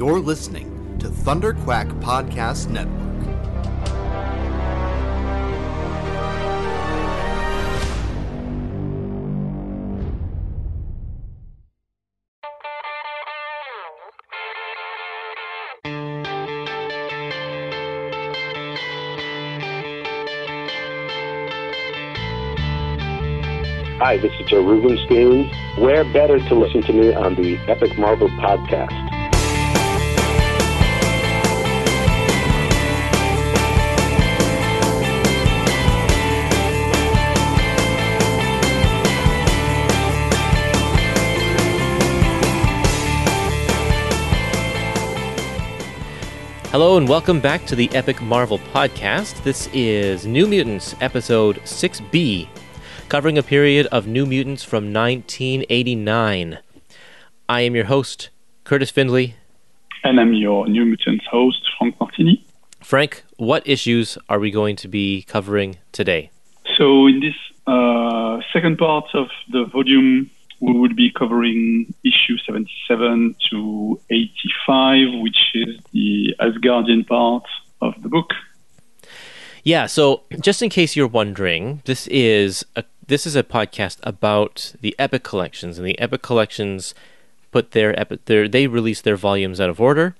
You're listening to Thunder Quack Podcast Network. Hi, this is Joe Rubinstein. Where better to listen to me on the Epic Marvel podcast? Hello and welcome back to the Epic Marvel Podcast. This is New Mutants, episode 6B, covering a period of New Mutants from 1989. I am your host, Kurtis Findlay. And I'm your New Mutants host, Franck Martini. Franck, what issues are we going to be covering today? So, in this uh, second part of the volume, we will be covering issue 77 to 85, which is the Asgardian part of the book. Yeah, so just in case you're wondering, this is a this is a podcast about the Epic collections, and the Epic collections put their epic their they release their volumes out of order,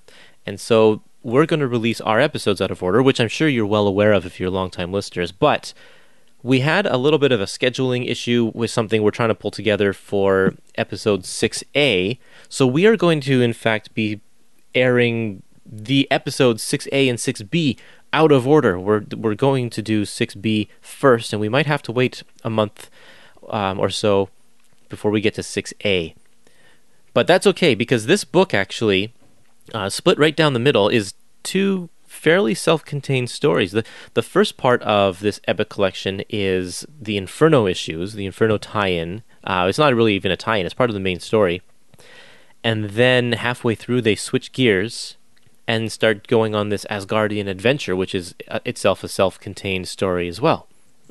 and so we're going to release our episodes out of order, which I'm sure you're well aware of if you're longtime listeners. But we had a little bit of a scheduling issue with something we're trying to pull together for episode 6A. So we are going to, in fact, be airing the episodes 6A and 6B out of order. We're, we're going to do 6B first, and we might have to wait a month um, or so before we get to 6A. But that's okay because this book actually, uh, split right down the middle, is two fairly self-contained stories. The the first part of this epic collection is the Inferno issues, the Inferno tie-in. Uh, it's not really even a tie-in; it's part of the main story. And then halfway through, they switch gears and start going on this Asgardian adventure, which is uh, itself a self-contained story as well.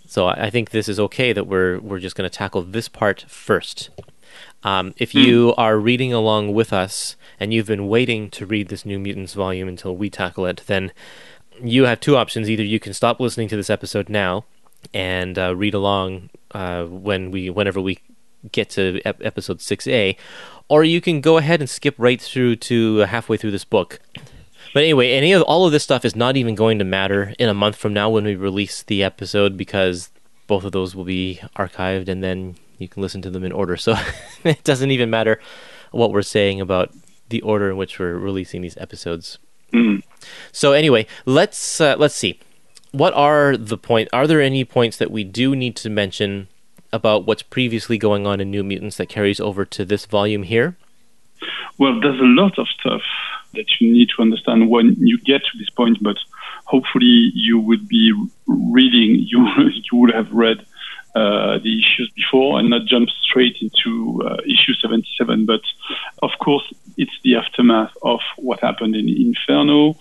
So I I think this is okay that we're we're just going to tackle this part first. Um, if you are reading along with us and you've been waiting to read this New Mutants volume until we tackle it, then you have two options. Either you can stop listening to this episode now and uh, read along uh, when we, whenever we get to ep- episode six A, or you can go ahead and skip right through to halfway through this book. But anyway, any of all of this stuff is not even going to matter in a month from now when we release the episode because both of those will be archived and then you can listen to them in order. So it doesn't even matter what we're saying about the order in which we're releasing these episodes. Mm. So anyway, let's uh, let's see. What are the point? Are there any points that we do need to mention about what's previously going on in New Mutants that carries over to this volume here? Well, there's a lot of stuff that you need to understand when you get to this point, but hopefully you would be reading, you, you would have read the issues before and not jump straight into uh, issue 77. But of course, it's the aftermath of what happened in Inferno.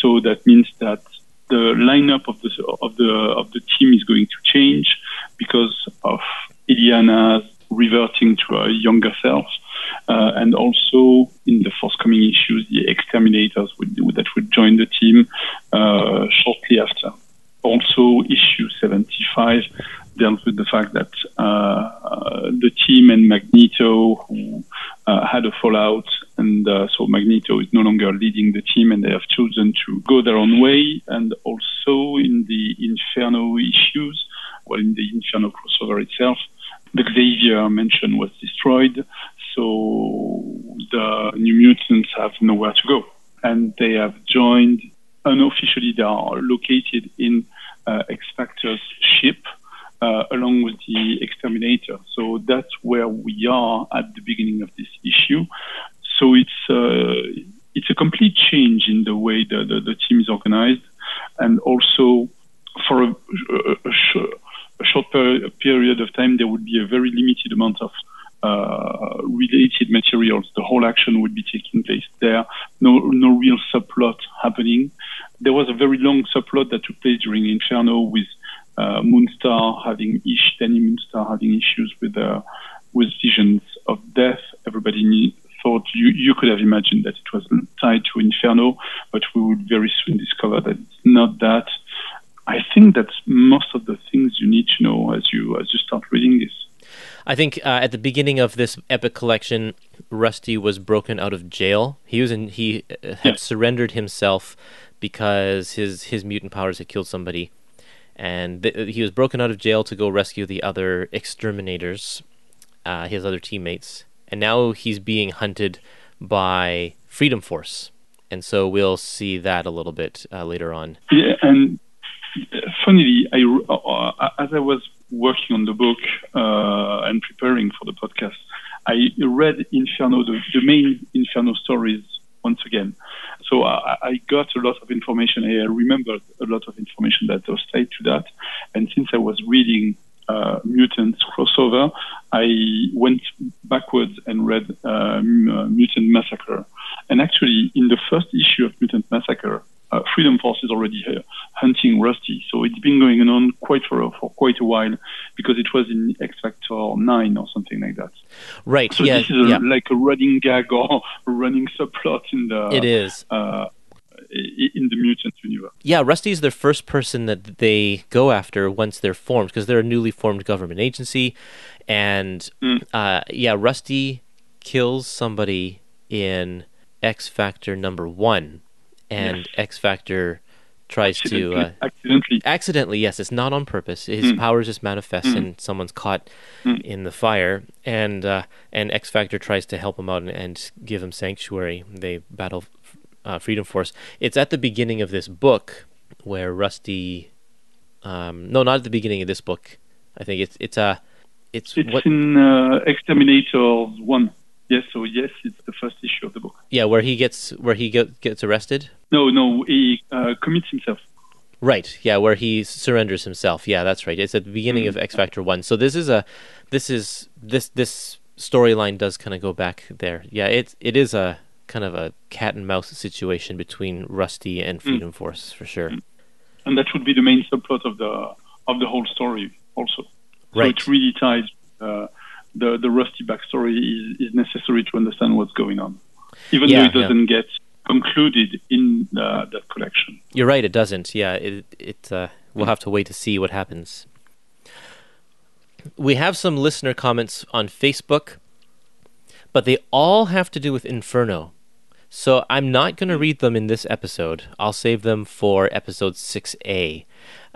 So that means that the lineup of the of the of the team is going to change because of Illyana reverting to her younger self, uh, and also in the forthcoming issues, the X-Terminators would, that would join the team uh, shortly after. Also, issue 75 dealt with the fact that uh, the team and Magneto, who uh, had a fallout, and uh, so Magneto is no longer leading the team, and they have chosen to go their own way. And also in the Inferno issues, well, in the Inferno crossover itself, the Xavier mansion was destroyed, so the New Mutants have nowhere to go, and they have joined. Unofficially, they are located in uh, X Factor's ship uh, along with the X-Terminator. So that's where we are at the beginning of this issue. So it's uh, it's a complete change in the way the, the, the team is organized, and also for a, a, sh- a short per- period of time there would be a very limited amount of uh, related materials. The whole action would be taking place there. No, no real subplot happening. There was a very long subplot that took place during Inferno with uh, Moonstar having ish, Dani Moonstar having issues with uh, with visions of death. Everybody knew, thought you, you could have imagined that it was tied to Inferno, but we would very soon discover that it's not that. I think that's most of the things you need to know as you as you start reading this. I think uh, at the beginning of this epic collection, Rusty was broken out of jail. He was in, he uh, had Yeah. surrendered himself because his his mutant powers had killed somebody, and th- he was broken out of jail to go rescue the other X-Terminators, uh, his other teammates, and now he's being hunted by Freedom Force, and so we'll see that a little bit uh, later on. Yeah, and uh, funnily, I, uh, as I was working on the book uh, and preparing for the podcast, I read Inferno, the, the main Inferno stories once again. So I, I got a lot of information. I remembered a lot of information that was tied to that. And since I was reading uh, Mutants crossover, I went backwards and read uh, uh, Mutant Massacre. And actually, in the first issue of Mutant Massacre, uh, Freedom Force is already here hunting Rusty. So it's been going on quite for, for quite a while because it was in X Factor 9 or something like that. Right? So yeah. this is a, yeah. like a running gag or a running subplot in the it is. uh, in the mutant universe. Yeah, Rusty's the first person that they go after once they're formed because they're a newly formed government agency, and Mm. uh, yeah, Rusty kills somebody in X Factor number one, and Yes. X Factor tries to Accidentally, uh, accidentally. accidentally. Yes, it's not on purpose. His Mm. powers just manifest, Mm. and someone's caught Mm. in the fire, and uh, and X Factor tries to help him out and, and give him sanctuary. They battle uh, Freedom Force. It's at the beginning of this book where Rusty. Um, no, not at the beginning of this book. I think it's it's a it's, It's what in uh, X-Terminator 1. Yes, so yes, it's the first issue of the book. yeah where he gets where he get, gets arrested. No, no, he uh, commits himself. Right. Yeah, where he surrenders himself. Yeah, that's right. It's at the beginning of X Factor One. So this is a, this is this this storyline does kind of go back there. Yeah, it it is a kind of a cat and mouse situation between Rusty and Freedom Force for sure. And that would be the main subplot of the of the whole story also. Right. So it really ties uh, the the Rusty backstory is, is necessary to understand what's going on, even Yeah, though it doesn't get concluded in uh, that collection. You're right. It doesn't. Yeah. It it uh, we'll have to wait to see what happens. We have some listener comments on Facebook, but they all have to do with Inferno. So I'm not going to read them in this episode. I'll save them for episode 6A.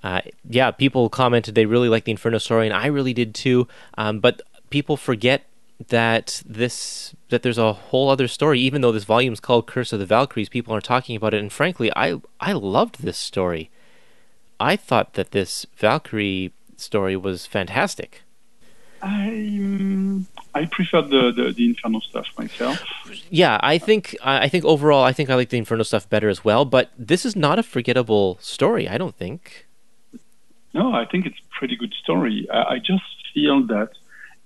Uh, yeah, people commented they really liked the Inferno story, and I really did too. Um, but people forget that this that there's a whole other story. Even though this volume is called Curse of the Valkyries, people are talking about it. And frankly, I I loved this story. I thought that this Valkyrie story was fantastic. I um, I prefer the, the the Inferno stuff myself. Yeah, I think I I think overall I think I like the Inferno stuff better as well. But this is not a forgettable story. I don't think. No, I think it's a pretty good story. I, I just feel that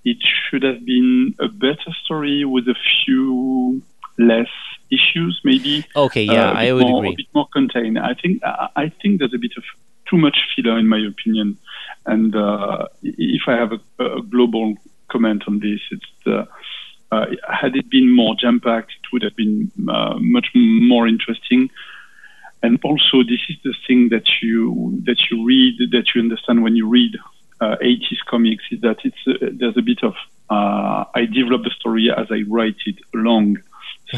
it should have been a better story with a few less issues, maybe. Okay, yeah, uh, I would more, agree. A bit more contained. I think I, I think there's a bit of too much filler in my opinion. And uh, if I have a, a global comment on this, it's the, uh, had it been more jam packed, it would have been uh, much more interesting. And also, this is the thing that you that you read, that you understand when you read uh, 80s comics, is that it's uh, there's a bit of uh, I develop the story as I write it along.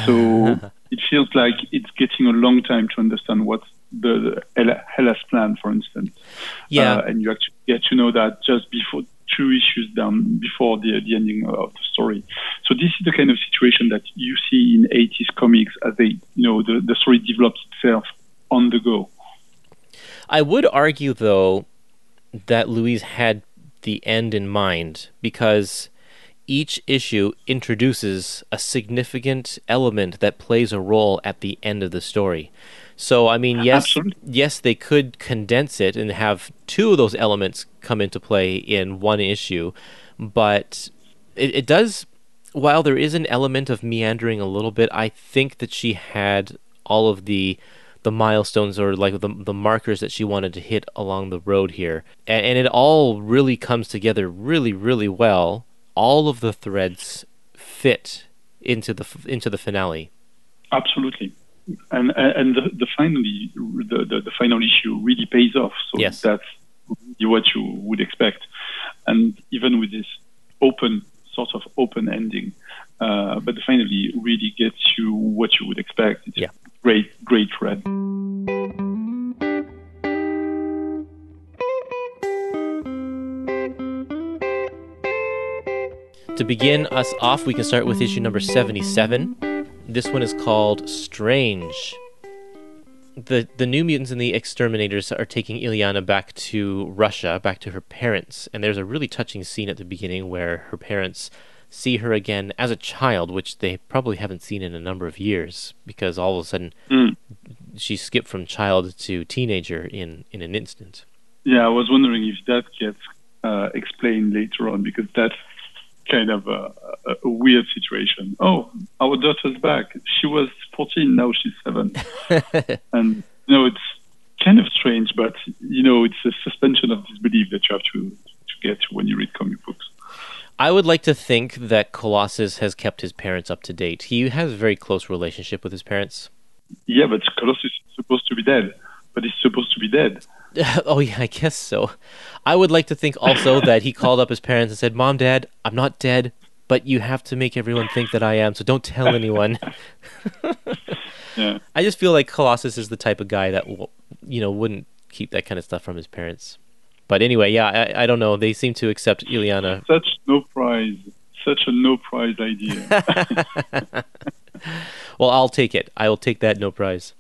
So it feels like it's getting a long time to understand what the, the Hela's plan, for instance. Yeah. Uh, and you actually get to know that just before two issues down before the, the ending of the story. So this is the kind of situation that you see in 80s comics as they, you know, the, the story develops itself on the go. I would argue, though, that Louise had the end in mind because each issue introduces a significant element that plays a role at the end of the story. So, I mean, yes, Absolutely. yes, they could condense it and have two of those elements come into play in one issue, but it, it does. While there is an element of meandering a little bit, I think that she had all of the the milestones or like the the markers that she wanted to hit along the road here, and, and it all really comes together really really well. All of the threads fit into the into the finale. Absolutely. And and the, the finally the, the, the final issue really pays off. So Yes. that's what you would expect. And even with this open sort of open ending, uh, but finally really gets you what you would expect. It's Yeah. Great, great read. To begin us off, we can start with issue number 77. This one is called Strange. The the New Mutants and the X-Terminators are taking Illyana back to Russia, back to her parents, and there's a really touching scene at the beginning where her parents see her again as a child, which they probably haven't seen in a number of years, because all of a sudden Mm. she skipped from child to teenager in, in an instant. Yeah, I was wondering if that gets uh, explained later on because that's kind of a, a, a weird situation. Oh, our daughter's back. She was 14, now she's seven. and, you know, it's kind of strange, but, you know, it's a suspension of disbelief that you have to, to get when you read comic books. I would like to think that Colossus has kept his parents up to date. He has a very close relationship with his parents. Yeah, but Colossus is supposed to be dead, but he's supposed to be dead. oh yeah, I guess so. I would like to think also that he called up his parents and said, "Mom, Dad, I'm not dead, but you have to make everyone think that I am, so don't tell anyone." Yeah. I just feel like Colossus is the type of guy that you know wouldn't keep that kind of stuff from his parents. But anyway, yeah, I, I don't know. They seem to accept Illyana. Such no prize. Such a no prize idea. Well, I'll take it. I will take that no prize.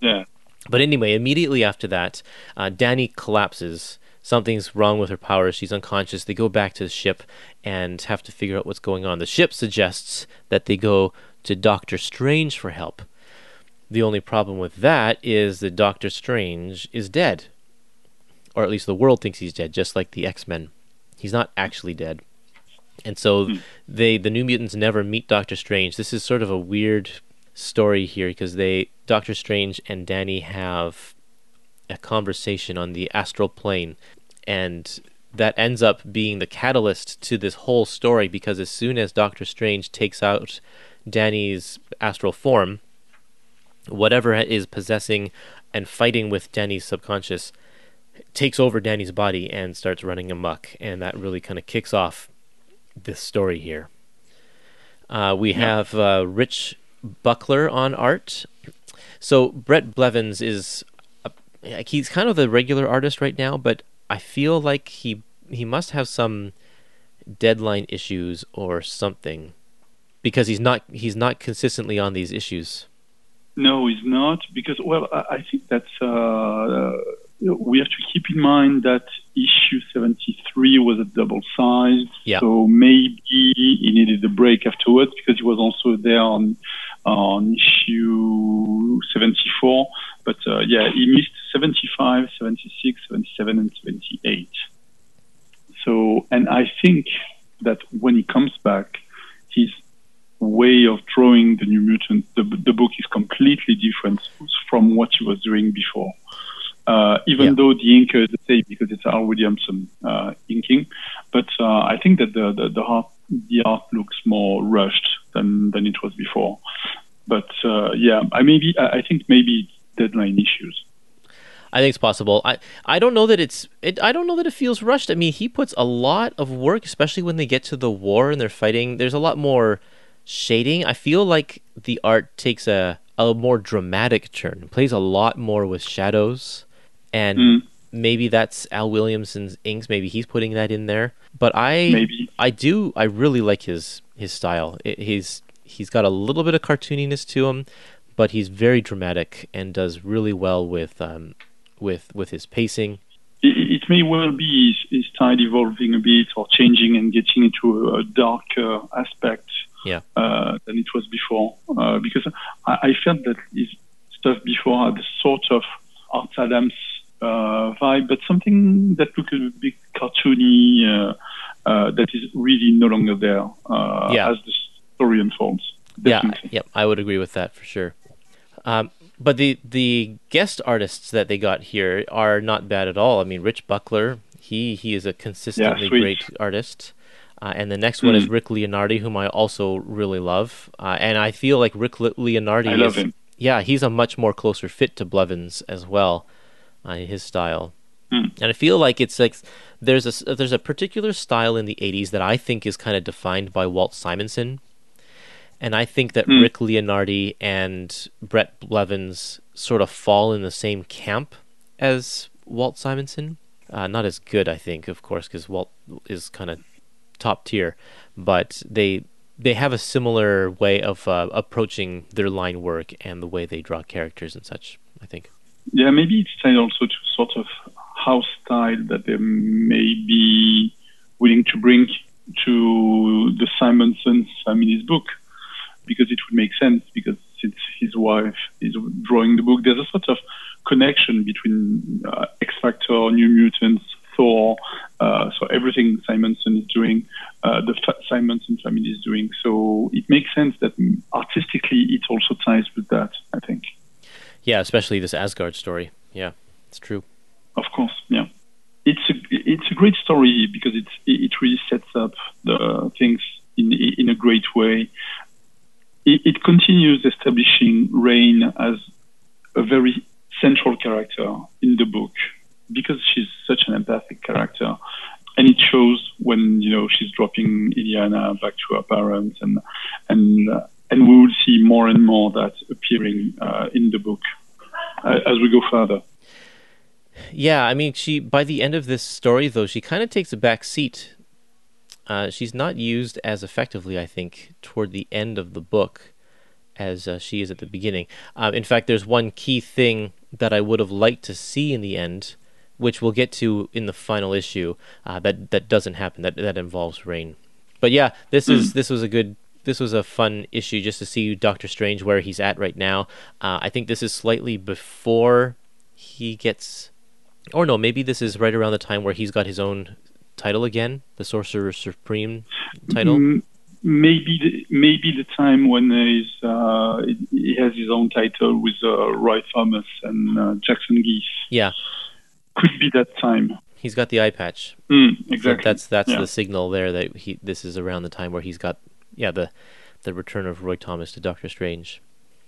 yeah. But anyway, immediately after that, uh, Dani collapses. Something's wrong with her powers. She's unconscious. They go back to the ship and have to figure out what's going on. The ship suggests that they go to Doctor Strange for help. The only problem with that is that Doctor Strange is dead. Or at least the world thinks he's dead, just like the X Men. He's not actually dead. And so hmm. they the New Mutants never meet Doctor Strange. This is sort of a weird story here because they Doctor Strange and Dani have a conversation on the astral plane and that ends up being the catalyst to this whole story because as soon as Doctor Strange takes out Dani's astral form whatever is possessing and fighting with Dani's subconscious takes over Dani's body and starts running amok and that really kind of kicks off this story here. Uh, we have uh, Rich Buckler on art. So Bret Blevins is a, he's kind of the regular artist right now, but I feel like he he must have some deadline issues or something because he's not he's not consistently on these issues. No, he's not because well, I, I think that's uh, we have to keep in mind that issue seventy three was a double sized, Yeah. so maybe he needed a break afterwards because he was also there on on issue seventy four. But uh, yeah, he missed 75, 76, 77, and seventy eight. So, and I think that when he comes back, his way of drawing the New Mutant, the, the book is completely different from what he was doing before. Uh, even Yeah. though the ink is the same because it's Al Williamson uh, inking, but uh, I think that the the, the art the art looks more rushed than than it was before. But uh, yeah, I maybe I think maybe it's deadline issues. I think it's possible. I I don't know that it's it, I don't know that it feels rushed. I mean, he puts a lot of work, especially when they get to the war and they're fighting. There's a lot more shading. I feel like the art takes a a more dramatic turn. Plays a lot more with shadows, and Mm. maybe that's Al Williamson's inks. Maybe he's putting that in there. But I Maybe. I do I really like his his style. It, he's he's got a little bit of cartooniness to him, but he's very dramatic and does really well with um with with his pacing. it, it may well be his, his style evolving a bit or changing and getting into a, darker aspect Yeah. uh, than it was before. Uh, because I, I felt that his stuff before had a sort of Art Adams vibe, but something that looked a bit cartoony uh, uh, that is really no longer there uh, Yeah. as the story unfolds. Yeah, Definitely. yep, I would agree with that for sure. Um, but the the guest artists that they got here are not bad at all. I mean, Rich Buckler, he he is a consistently sweet. great artist. Uh, and the next one is Mm. Rick Leonardi, whom I also really love. Uh, and I feel like Rick Leonardi is, him. yeah, he's a much more closer fit to Blevins as well, uh, his style. Mm. And I feel like it's like there's a there's a particular style in the '80s that I think is kind of defined by Walt Simonson, and I think that Mm. Rick Leonardi and Bret Blevins sort of fall in the same camp as Walt Simonson. Uh, not as good, I think, of course, because Walt is kind of top tier, but they they have a similar way of uh, approaching their line work and the way they draw characters and such. I think. Yeah, maybe it's tied also to sort of house style that they may be willing to bring to the Simonson family's book, because it would make sense because since his wife is drawing the book, there's a sort of connection between uh, X Factor, New Mutants, Thor, uh, so everything Simonson is doing, uh, the fa- Simonson family is doing. So it makes sense that artistically it also ties with that. I think. Yeah, especially this Asgard story. Yeah, it's true. Of course, yeah. It's a it's a great story because it's it really sets up the things in in a great way. It, it continues establishing Rahne as a very central character in the book because she's such an empathic character, and it shows when you know she's dropping Illyana back to her parents, and and and we will see more and more that appearing uh, in the book as we go further. Yeah, I mean, she by the end of this story, though, she kind of takes a back seat. Uh, she's not used as effectively, I think, toward the end of the book as uh, she is at the beginning. Um, in fact, there's one key thing that I would have liked to see in the end, which we'll get to in the final issue. Uh, that that doesn't happen. That that involves Rahne. But yeah, this is this was a good. This was a fun issue just to see Doctor Strange where he's at right now. Uh, I think this is slightly before he gets or no, maybe this is right around the time where he's got his own title again, the Sorcerer Supreme title. Mm, Maybe the, maybe the time when he's, uh, he has his own title with uh, Roy Thomas and uh, Jackson Guice Yeah, could be that time. he's got the eye patch. Mm, So exactly. that's that's Yeah. the signal there that he this is around the time where he's got yeah the the return of Roy Thomas to Doctor Strange.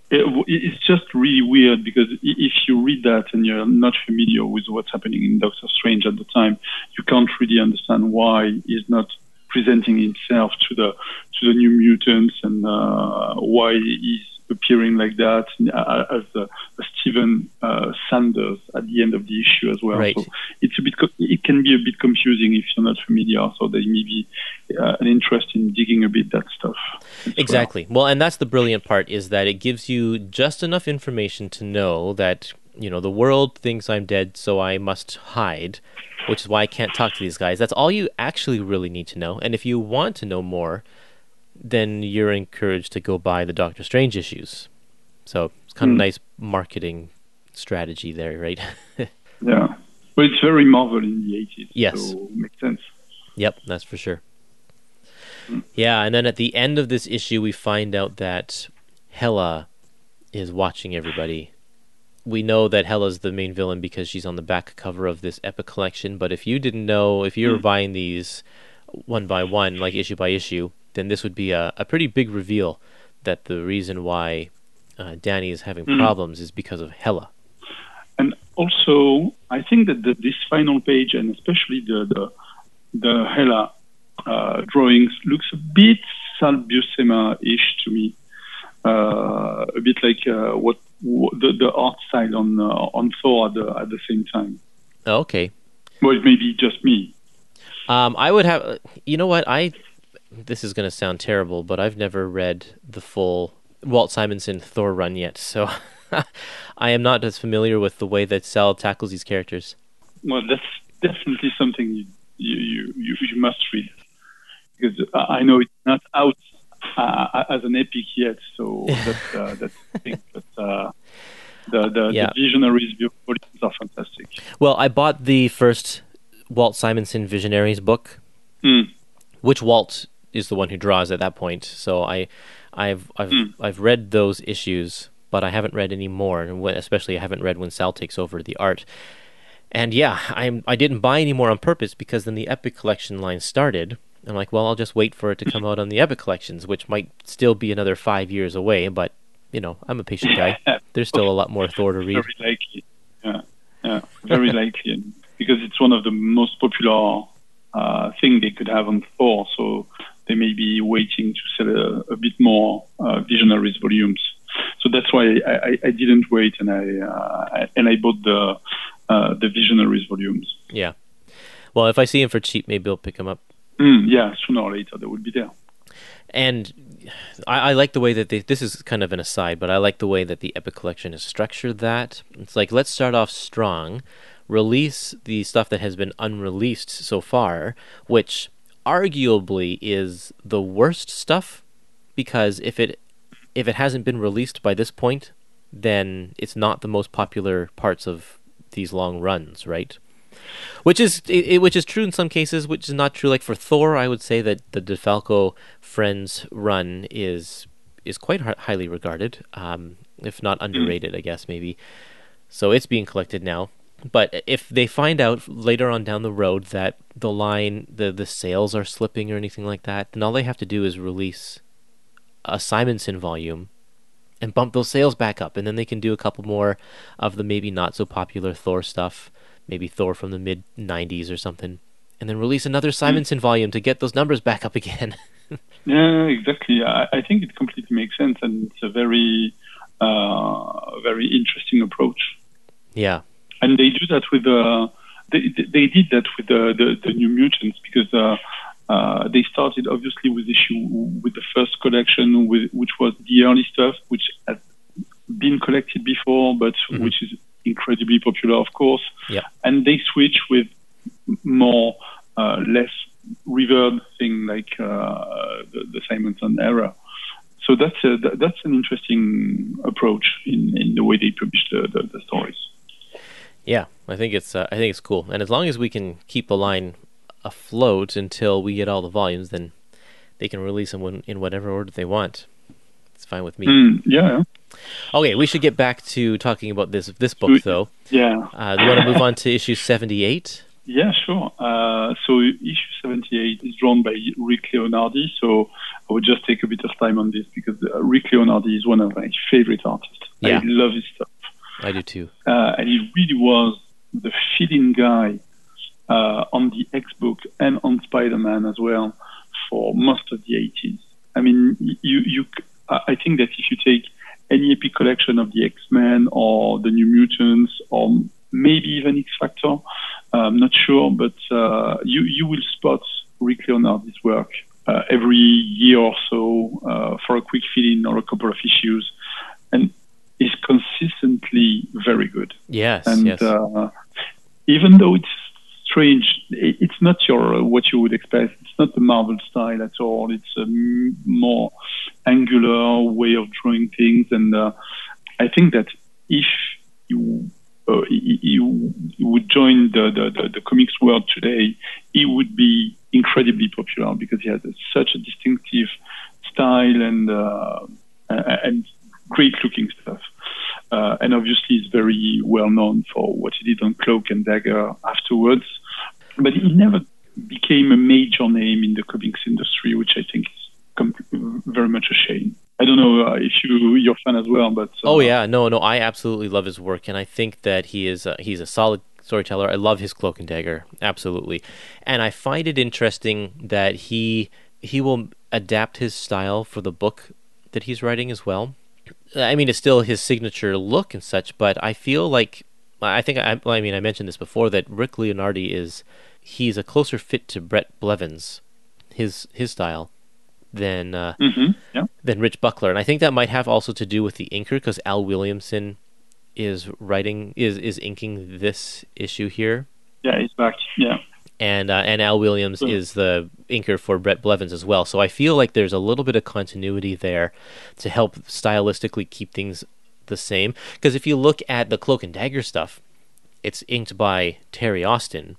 It, it's just really weird because if you read that and you're not familiar with what's happening in Doctor Strange at the time, you can't really understand why he's not presenting himself to the to the New Mutants and uh, why he's appearing like that uh, as uh, Stephen uh, Sanders at the end of the issue as well. Right. So it's a bit co- it can be a bit confusing if you're not familiar. So there may be uh, an interest in digging a bit that stuff. as well. Exactly. Well, and that's the brilliant part is that it gives you just enough information to know that you know the world thinks I'm dead, so I must hide, which is why I can't talk to these guys. That's all you actually really need to know. And if you want to know more, then you're encouraged to go buy the Doctor Strange issues. So it's kind of Hmm. nice marketing strategy there, right? Yeah. Well, it's very Marvel in the 80s. Yes. So makes sense. Yep, that's for sure. Yeah, and then at the end of this issue, we find out that Hela is watching everybody. We know that Hela's the main villain because she's on the back cover of this epic collection. But if you didn't know, if you were buying these one by one, like issue by issue, then this would be a, a pretty big reveal that the reason why uh, Dani is having Mm. problems is because of Hela. And also, I think that the, this final page, and especially the the, the Hela uh, drawings, looks a bit Sal Buscema-ish to me. Uh, a bit like uh, what, the, the art style on uh, on Thor at the, at the same time. Oh, okay. Well, it may be just me. Um, I would have. You know what? I. This is going to sound terrible, but I've never read the full Walt Simonson Thor run yet, so I am not as familiar with the way that Sal tackles these characters. Well, that's definitely something you you, you, you, must read because I I know it's not out uh, as an epic yet, so that's uh, that's the thing. But uh, the the, Yeah. the visionaries volumes are fantastic. Well, I bought the first Walt Simonson Visionaries book, Mm. which Walt is the one who draws at that point. So I, I've I've Mm. I've read those issues, but I haven't read any more, and especially I haven't read when Sal takes over the art. And yeah, I'm I didn't buy any more on purpose because then the Epic Collection line started, I'm like, well, I'll just wait for it to come out on the Epic collections, which might still be another five years away. But you know, I'm a patient guy. There's still a lot more Thor to read. Very likely. Yeah, yeah, very likely, because it's one of the most popular uh, thing they could have on Thor, so they may be waiting to sell a, a bit more uh, Visionaries volumes. So that's why I, I, I didn't wait, and I uh, and I bought the uh, the Visionaries volumes. Yeah. Well, if I see him for cheap, maybe I'll pick him up. Mm, yeah, sooner or later they will be there. And I, I, like the way that they. This is kind of an aside, but I like the way that the Epic Collection is structured. That it's like let's start off strong, release the stuff that has been unreleased so far, which arguably is the worst stuff, because if it if it hasn't been released by this point, then it's not the most popular parts of these long runs, right? which is it, which is true in some cases, which is not true. Like for Thor, I would say that the DeFalco Frenz run is is quite highly regarded, um, if not underrated, I guess maybe. So it's being collected now. But if they find out later on down the road that the line, the the sales are slipping or anything like that, then all they have to do is release a Simonson volume and bump those sales back up, and then they can do a couple more of the maybe not so popular Thor stuff maybe Thor from the mid 90s or something, and then release another Simonson mm. volume to get those numbers back up again. yeah, exactly. I, I, think it completely makes sense, and it's a very, uh, very interesting approach. Yeah, and they do that with uh, they they did that with the the, the New Mutants because. Uh, uh, they started obviously with issue with the first collection, with, which was the early stuff, which had been collected before, but mm-hmm. which is incredibly popular, of course. Yeah. And they switch with more, uh, less revered thing like uh, the, the Simonson era. So that's a, that's an interesting approach in, in the way they publish the, the, the stories. Yeah, I think it's uh, I think it's cool, and as long as we can keep the line afloat until we get all the volumes, then they can release them in whatever order they want. It's fine with me. Mm, yeah. Okay, we should get back to talking about this this book, though. Yeah. Uh, do you want to move on to issue seventy eight? Yeah, sure. Uh, so issue 78 is drawn by Rick Leonardi. So I would just take a bit of time on this because uh, Rick Leonardi is one of my favorite artists. Yeah. I love his stuff. I do too. Uh, and he really was the feeling guy uh, on the X book and on Spider-Man as well for most of the 80s. I mean, you, you, I think that if you take any epic collection of the X-Men or the New Mutants or maybe even X Factor. I'm not sure, but uh, you you will spot Rick Leonardi's work uh, every year or so uh, for a quick fill-in or a couple of issues, and is consistently very good. Yes, and yes. Uh, even though it's strange, it's not your what you would expect. It's not the Marvel style at all. It's a more angular way of drawing things, and uh, I think that if you uh, you, you would join the, the, the, the, comics world today, he would be incredibly popular because he has a, such a distinctive style and uh, and great looking stuff. Uh, and obviously, he's very well known for what he did on Cloak and Dagger afterwards. But he never became a major name in the comics industry, which I think is very much a shame. I don't know uh, if you you're a fan as well, but uh, oh yeah, no, no, I absolutely love his work, and I think that he is uh, he's a solid storyteller. I love his Cloak and Dagger, absolutely, and I find it interesting that he he will adapt his style for the book that he's writing as well. I mean, it's still his signature look and such, but I feel like I think I, I mean I mentioned this before that Rick Leonardi is he's a closer fit to Bret Blevins, his his style than uh, mm-hmm. yeah. than Rich Buckler, and I think that might have also to do with the inker because Al Williamson is writing is is inking this issue here. Yeah, he's back. Yeah, and uh, and Al Williams mm. is the inker for Bret Blevins as well. So I feel like there's a little bit of continuity there to help stylistically keep things the same. Because if you look at the Cloak and Dagger stuff, it's inked by Terry Austin,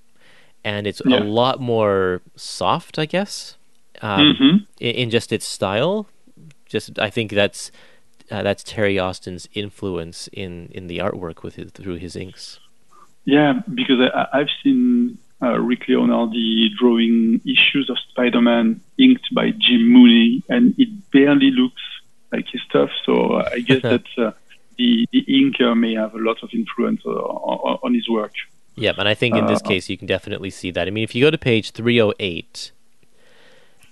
and it's yeah. a lot more soft, I guess um, mm-hmm. in, in, just its style. Just I think that's uh, that's Terry Austin's influence in, in the artwork with his through his inks. Yeah, because I, have seen uh, Rick Leonardi drawing issues of Spider-Man inked by Jim Mooney, and it barely looks like his stuff. So I guess that uh, the, the inker may have a lot of influence uh, on, on his work. Yeah, and I think in this Uh, case you can definitely see that. I mean, if you go to page 308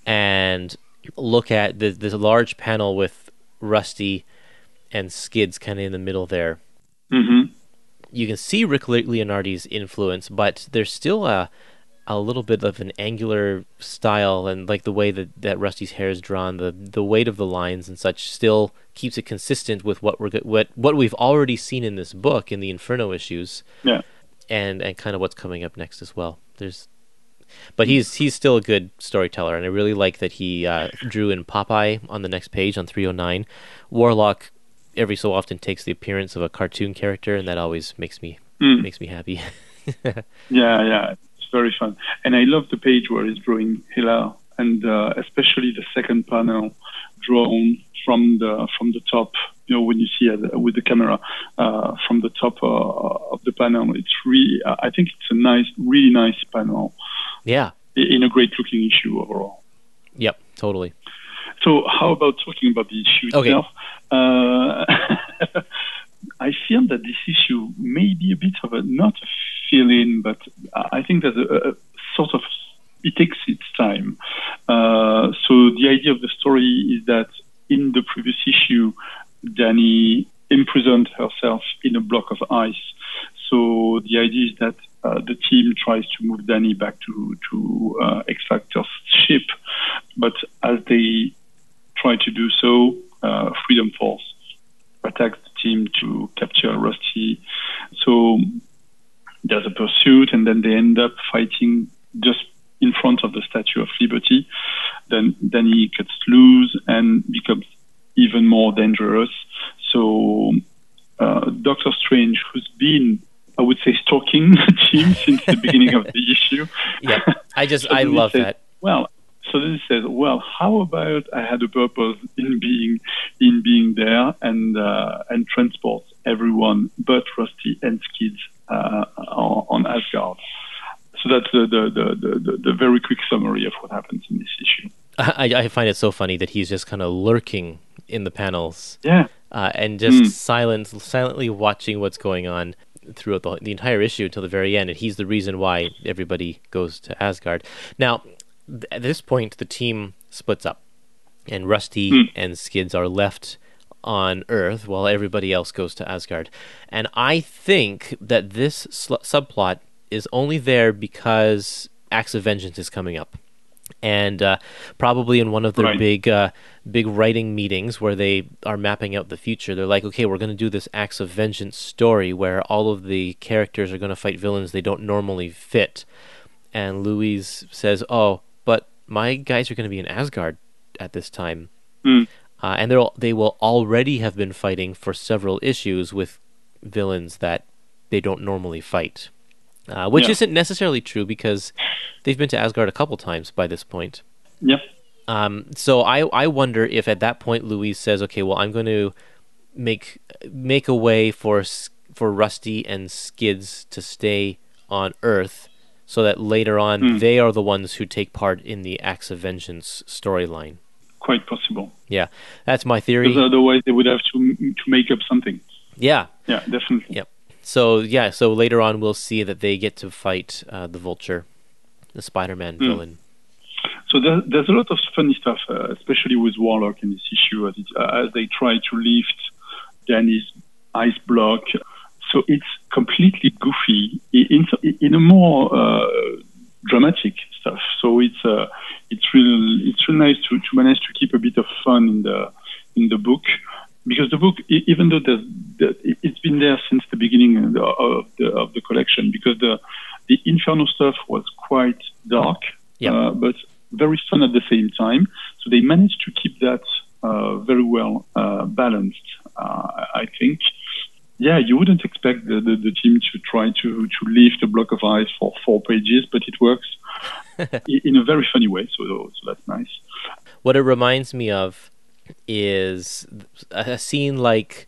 and look at the, this large panel with Rusty and Skids kind of in the middle there, hmm you can see Rick Le- Leonardi's influence, but there's still a a little bit of an angular style and like the way that, that Rusty's hair is drawn, the the weight of the lines and such still keeps it consistent with what we're what what we've already seen in this book in the Inferno issues Yeah. and and kind of what's coming up next as well. There's, but he's he's still a good storyteller, and I really like that he uh, drew in Popeye on the next page on 309. Warlock every so often takes the appearance of a cartoon character, and that always makes me Mm. makes me happy. Yeah, yeah, it's very fun. And I love the page where he's drawing Hela, and uh, especially the second panel drawn from the from the top. You know, when you see it with the camera uh, from the top uh, of the panel, it's really. I think it's a nice, really nice panel yeah. in a great looking issue overall. Yep. Totally. So, how about talking about the issue Okay. itself? Uh, I feel that this issue may be a bit of a not a fill-in, but I think that a, a sort of it takes its time. Uh, so the idea of the story is that in the previous issue, Dani imprisoned herself in a block of ice. So the idea is that uh, the team tries to move Dani back to to uh, X Factor's ship, but as they try to do so, uh, Freedom Force attacks the team to capture Rusty. So there's a pursuit, and then they end up fighting just in front of the Statue of Liberty. Then Dani cuts loose and becomes even more dangerous. So uh, Doctor Strange, who's been I would say stalking the team since the beginning of the issue. Yeah, I just I love says, that. Well, so then he says, "Well, how about I had a purpose in being in being there and uh, and transport everyone but Rusty and Skids uh, on, on Asgard." So that's the the, the, the, the very quick summary of what happens in this issue. I, I find it so funny that he's just kind of lurking in the panels Yeah, uh, and just Mm. silent, silently watching what's going on throughout the, the entire issue until the very end. And he's the reason why everybody goes to Asgard. Now, at this point, the team splits up, and Rusty Mm. and Skids are left on Earth while everybody else goes to Asgard. And I think that this sl- subplot is only there because Acts of Vengeance is coming up and uh, probably in one of their Right. big uh, big writing meetings where they are mapping out the future they're like okay we're going to do this acts of vengeance story where all of the characters are going to fight villains they don't normally fit and louise says oh my guys are going to be in asgard at this time Mm. uh, and they'll they will already have been fighting for several issues with villains that they don't normally fight uh, which Yeah. isn't necessarily true because they've been to Asgard a couple times by this point. yeah, Um, so I I wonder if at that point Louise says, okay, well I'm going to make make a way for for Rusty and Skids to stay on Earth, so that later on Hmm. they are the ones who take part in the Acts of Vengeance storyline. quite possible. Yeah, that's my theory. Because otherwise, they would have to to make up something. Yeah. Yeah, definitely. Yep. So yeah, so later on we'll see that they get to fight uh, the Vulture, the Spider-Man Hmm. villain. So there, there's a lot of funny stuff, uh, especially with Warlock in this issue, as, it, uh, as they try to lift Dani's ice block. So it's completely goofy in, in a more uh, dramatic stuff. So it's uh, it's real it's real nice to, to manage to keep a bit of fun in the in the book because the book, even though there's, the, it- it's been there since the beginning of the, of the, of the collection, because the the Inferno stuff was quite dark, Yeah. uh, but very fun at the same time. So they managed to keep that uh, very well uh, balanced, uh, I think. Yeah, you wouldn't expect the, the, the team to try to, to lift a block of ice for four pages, but it works in a very funny way. So, so that's nice. What it reminds me of is a a scene like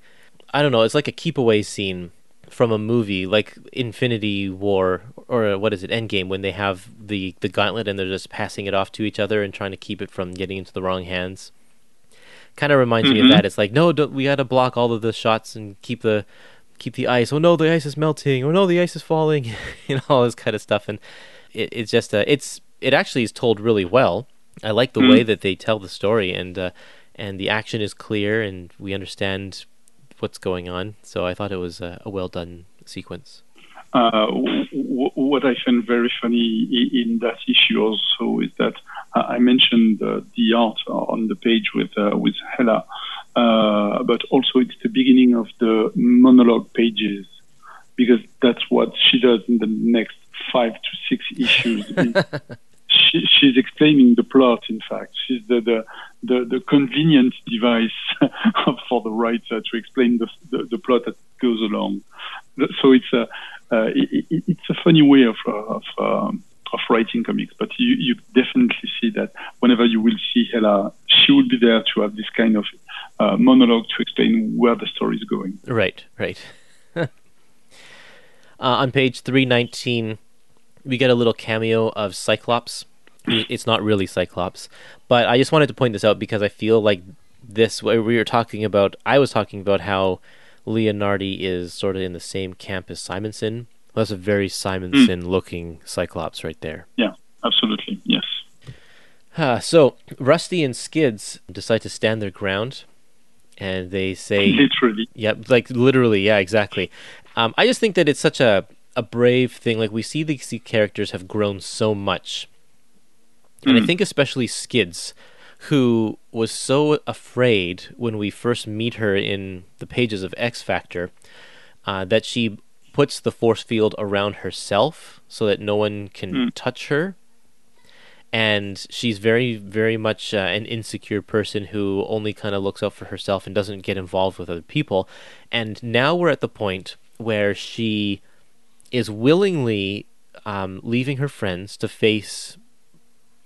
I don't know, it's like a keep away scene from a movie like Infinity War or what is it Endgame when they have the the gauntlet and they're just passing it off to each other and trying to keep it from getting into the wrong hands. Kind of reminds me of that. It's like no, we got to block all of the shots and keep the keep the ice. Oh no, the ice is melting. Oh no, the ice is falling. you know all this kind of stuff, and it, it's just uh, it's it actually is told really well. I like the Mm. way that they tell the story, and uh, and the action is clear, and we understand what's going on. So I thought it was a, a well done sequence. Uh, w- w- what I find very funny in that issue also is that I mentioned uh, the art on the page with uh, with Hela, uh, but also it's the beginning of the monologue pages because that's what she does in the next five to six issues. she, she's explaining the plot. In fact, she's the the, the, the convenient device for the writer to explain the, the, the plot that goes along. So it's a uh, it, it's a funny way of of, um, of writing comics, but you, you definitely see that whenever you will see Hela, she will be there to have this kind of uh, monologue to explain where the story is going. Right, right. uh, on page 319, we get a little cameo of Cyclops. It's not really Cyclops, but I just wanted to point this out because I feel like this, where we were talking about, I was talking about how Leonardi is sort of in the same camp as Simonson. That's a very Simonson looking Cyclops right there. Yeah, absolutely. Yes. Uh, so, Rusty and Skids decide to stand their ground, and they say. Literally. Yeah, like literally, yeah, exactly. Um, I just think that it's such a a brave thing. Like we see these characters have grown so much, and I think especially Skids, who was so afraid when we first meet her in the pages of X Factor, uh, that she puts the force field around herself so that no one can touch her. And she's very very much uh, an insecure person who only kind of looks out for herself and doesn't get involved with other people. And now we're at the point where she is willingly um, leaving her friends to face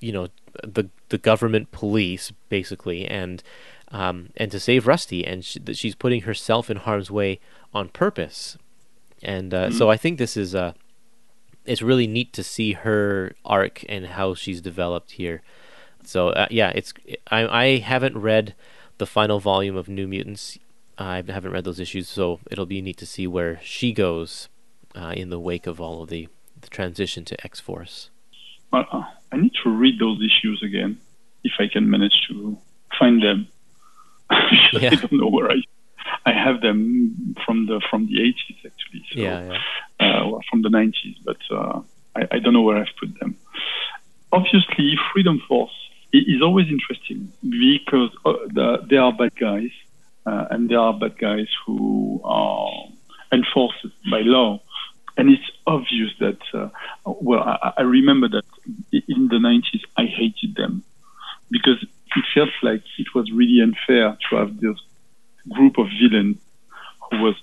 you know the the government police basically and um, and to save Rusty. And she, that she's putting herself in harm's way on purpose and uh, so I think this is uh, it's really neat to see her arc and how she's developed here. So uh, yeah, it's I I haven't read the final volume of New Mutants. I haven't read those issues, so it'll be neat to see where she goes uh, in the wake of all of the, the transition to X Force. Well, uh, I need to read those issues again if I can manage to find them. Yeah. I don't know where I I have them from the from the 80s actually. So, Yeah, yeah. uh, or from the 90s, but uh, I, I don't know where I've put them. Obviously, Freedom Force is always interesting because uh, the, they are bad guys, uh, and there are bad guys who are enforced by law. And it's obvious that, uh, well, I, I remember that in the 90s I hated them because it felt like it was really unfair to have this group of villains who was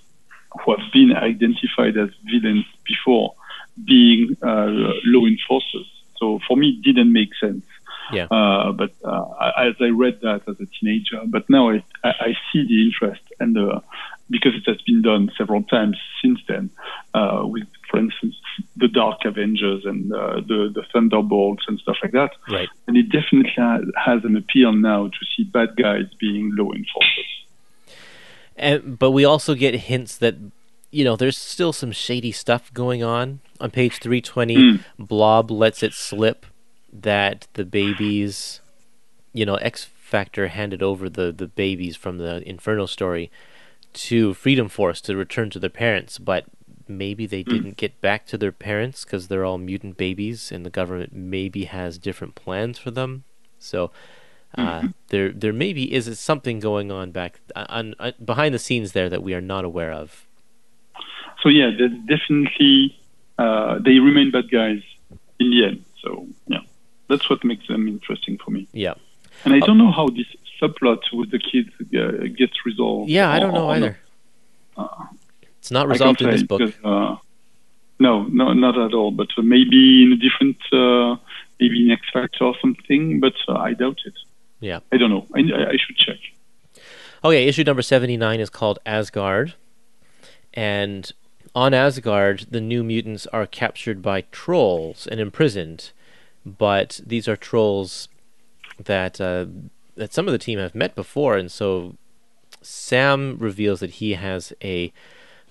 who have been identified as villains before being uh, law enforcers. So for me, it didn't make sense. Yeah. Uh, but uh, as I read that as a teenager, but now I, I, see the interest and uh, because it has been done several times since then, uh, with, for instance, the Dark Avengers and uh, the the Thunderbolts and stuff like that. Right. And it definitely has an appeal now to see bad guys being law enforcers. And but we also get hints that you know there's still some shady stuff going on. On page 320, hmm. Blob lets it slip that the babies, you know, X Factor handed over the the babies from the Inferno story to Freedom Force to return to their parents, but maybe they hmm. didn't get back to their parents because they're all mutant babies, and the government maybe has different plans for them. So uh, there there maybe is something going on back on, on behind the scenes there that we are not aware of. So yeah, definitely uh, they remain bad guys in the end. So yeah, that's what makes them interesting for me. Yeah, And I don't know how this subplot with the kids uh, gets resolved. yeah, I don't know either. It's not resolved in this book. because, uh, no, no, not at all. But uh, maybe in a different, uh, maybe in X Factor or something. But uh, I doubt it. Yeah. I don't know. I, I- should check. Okay, issue number 79 is called Asgard. And on Asgard, the New Mutants are captured by trolls and imprisoned, but these are trolls that uh, that some of the team have met before, and so Sam reveals that he has a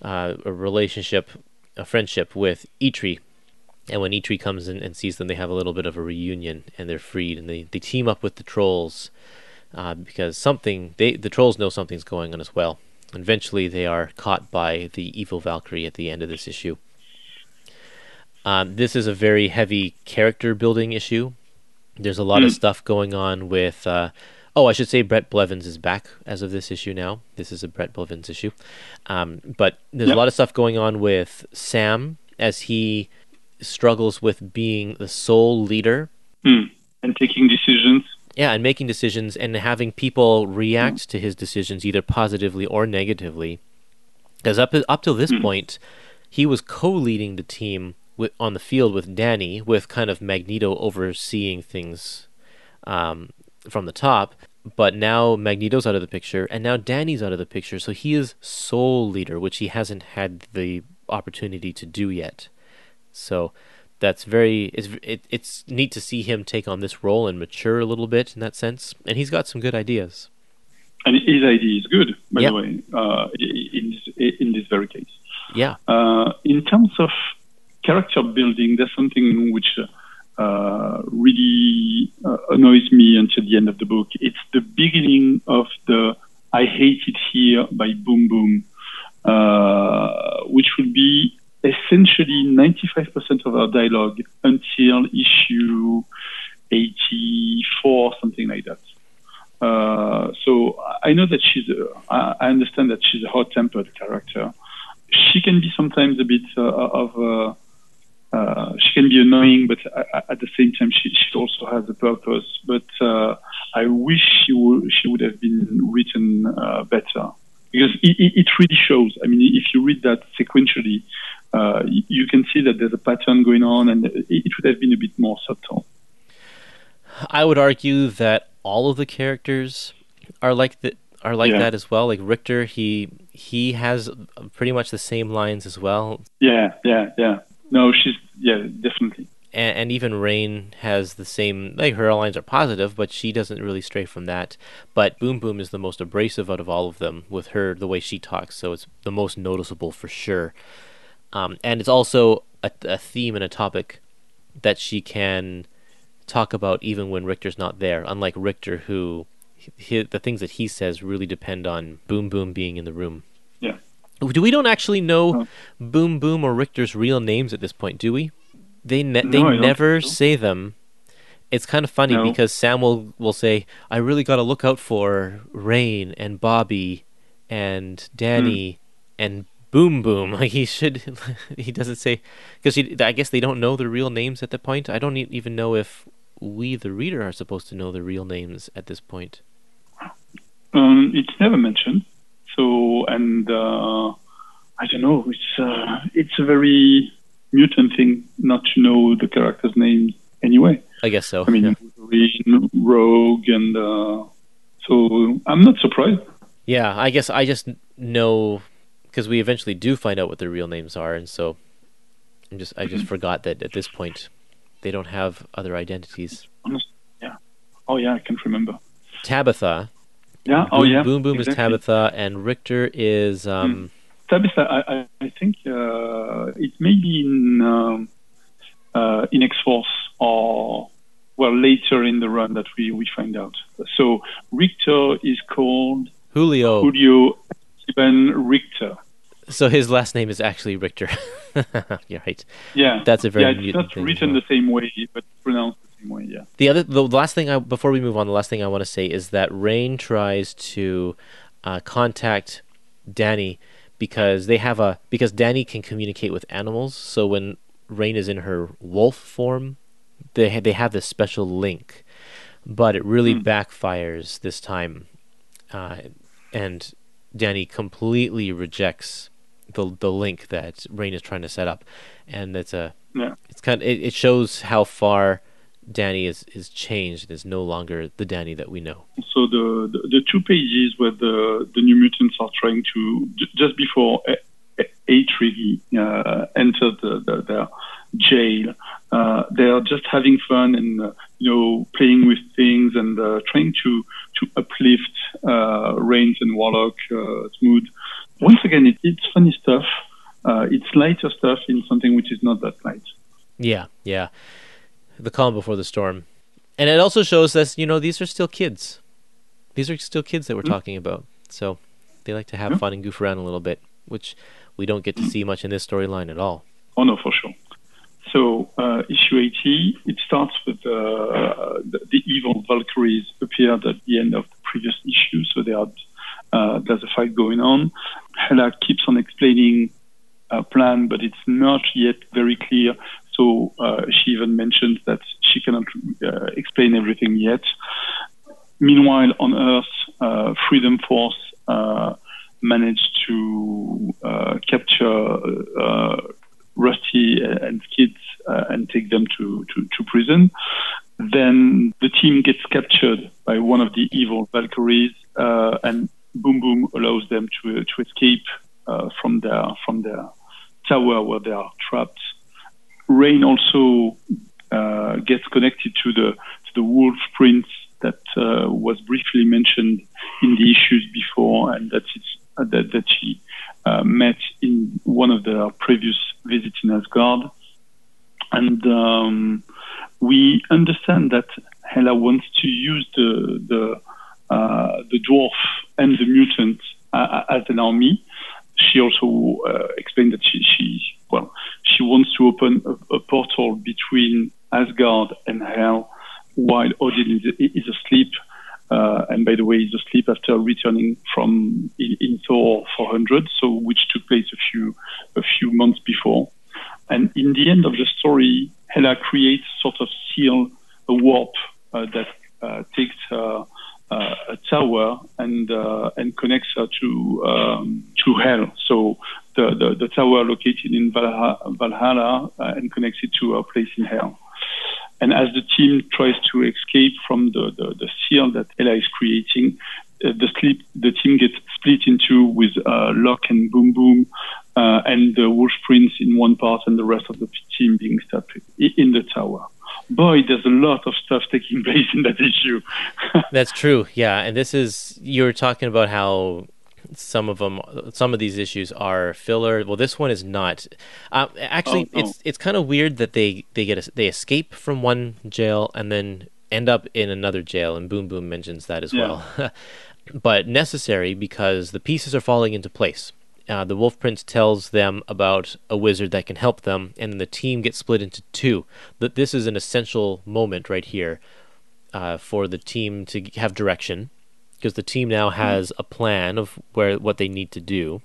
uh, a relationship, a friendship with Eitri. And when Eitri comes in and sees them, they have a little bit of a reunion, and they're freed, and they, they team up with the trolls uh, because something they the trolls know something's going on as well. Eventually, they are caught by the evil Valkyrie at the end of this issue. Um, this is a very heavy character building issue. There's a lot mm. of stuff going on with. Uh, oh, I should say Bret Blevins is back as of this issue now. This is a Bret Blevins issue. Um, but there's yep. a lot of stuff going on with Sam as he struggles with being the sole leader mm. and taking decisions. Yeah, and making decisions and having people react mm. to his decisions either positively or negatively. Because up up till this mm. point, he was co-leading the team with, on the field with Dani, with kind of Magneto overseeing things um, from the top. But now Magneto's out of the picture, and now Dani's out of the picture, so he is sole leader, which he hasn't had the opportunity to do yet. So that's very it's it, it's neat to see him take on this role and mature a little bit in that sense, and he's got some good ideas. And his idea is good, by yep. the way, uh, in this, in this very case. Yeah. Uh, in terms of character building, there's something which uh, really uh, annoys me until the end of the book. It's the beginning of the I Hate It Here by Boom Boom, uh, which will be essentially 95% of our dialogue until issue 84, something like that. Uh, so I know that she's, a, I understand that she's a hot tempered character. She can be sometimes a bit uh, of a, uh, she can be annoying, but at the same time, she, she also has a purpose. But uh, I wish she, w- she would have been written uh, better because it, it, really shows. I mean, if you read that sequentially, uh, you can see that there's a pattern going on, and it, would have been a bit more subtle. I would argue that all of the characters are like that are like yeah. that as well. Like Rictor, he he has pretty much the same lines as well. Yeah, yeah, yeah. No, she's yeah, definitely. And, and, even Rahne has the same. Like her lines are positive, but she doesn't really stray from that. But Boom Boom is the most abrasive out of all of them with her the way she talks. So it's the most noticeable for sure. Um, and it's also a, a theme and a topic that she can talk about even when Rictor's not there. Unlike Rictor, who he, the things that he says really depend on Boom Boom being in the room. Yeah. Do we don't actually know Boom Boom or Rictor's real names at this point? Do we? They ne- no, they never so. say them. It's kind of funny no. because Sam will, will say, "I really got to look out for Rahne and Bobby and Dani mm. and Boom Boom." Like he should. he doesn't say because I guess they don't know the real names at that point. I don't even know if we, the reader, are supposed to know the real names at this point. Um, it's never mentioned. So, and uh, I don't know, it's uh, it's a very mutant thing not to know the characters' names anyway. I guess so. I mean, yeah. Wolverine, Rogue, and uh, so I'm not surprised. Yeah, I guess I just know because we eventually do find out what their real names are, and so I'm just I just mm-hmm. forgot that at this point they don't have other identities. Yeah. Oh yeah, I can't remember. Tabitha yeah. Boom, oh, yeah. Boom Boom exactly. is Tabitha, and Rictor is. Um, mm. I, I think uh, it may be in um, uh, in X Force or well later in the run that we, we find out. So Rictor is called Julio. Julio Steven Richter. So his last name is actually Richter. yeah, right. Yeah, that's a very. Yeah, it's not written well. the same way, but pronounced the same way, yeah. The other, the last thing I before we move on, the last thing I want to say is that Rahne tries to uh, contact Dani because they have a because Dani can communicate with animals. So when Rahne is in her wolf form, they ha- they have this special link, but it really mm. backfires this time, uh, and Dani completely rejects the the link that Rahne is trying to set up, and it's a yeah. it's kind of, it, it shows how far Dani is, is changed and is no longer the Dani that we know. So the, the, the two pages where the, the New Mutants are trying to, just before Eitri uh, entered the, the, their jail. Uh, they are just having fun and uh, you know playing with things and uh, trying to to uplift uh, Rahne's and Warlock uh, mood. Once again, it, it's funny stuff. Uh, it's lighter stuff in something which is not that light. Yeah, yeah. The calm before the storm, and it also shows us you know these are still kids. These are still kids that we're mm-hmm. talking about. So they like to have yeah. fun and goof around a little bit, which we don't get to see much in this storyline at all. Oh no, for sure. So uh, issue 80, it starts with uh, the, the, evil Valkyries appeared at the end of the previous issue. So they are, uh, there's a fight going on. Hela keeps on explaining a plan, but it's not yet very clear. So uh, she even mentions that she cannot uh, explain everything yet. Meanwhile, on Earth, uh, Freedom Force managed to capture Rusty and Skids uh, and take them to, to, to, prison. Then the team gets captured by one of the evil Valkyries, uh, and Boom Boom allows them to, to escape uh, from their from their tower where they are trapped. Rahne also uh, gets connected to the to the wolf prince that uh, was briefly mentioned in the issues before, and that it's that, that she uh, met in one of their previous visits in Asgard. And um, we understand that Hela wants to use the the, uh, the dwarf and the mutant uh, as an army. She also uh, explained that she, she well she wants to open a, a portal between Asgard and Hell while Odin is, is asleep uh, and by the way, he's asleep after returning from in, in, Thor 400, so which took place a few a few months before. And in the end of the story, Hela creates sort of seal a warp uh, that uh, takes uh, a tower and uh, and connects her to um, to Hell. So the, the, the tower located in Valhalla, uh, and connects it to a place in Hell. And as the team tries to escape from the, the, the seal that Hela is creating, uh, the, sleep, the team gets split into with uh, Lock and Boom Boom uh, and the Wolf Prince in one part and the rest of the team being stuck in the tower. Boy, there's a lot of stuff taking place in that issue. That's true, yeah. And this is, you were talking about how some of them, some of these issues are filler. Well, this one is not. Um, actually, oh, it's it's kind of weird that they they get a, they escape from one jail and then end up in another jail, and Boom Boom mentions that as yeah. well. but necessary because the pieces are falling into place. Uh, the Wolf Prince tells them about a wizard that can help them, and then the team gets split into two. That this is an essential moment right here uh, for the team to have direction because the team now mm-hmm. has a plan of where what they need to do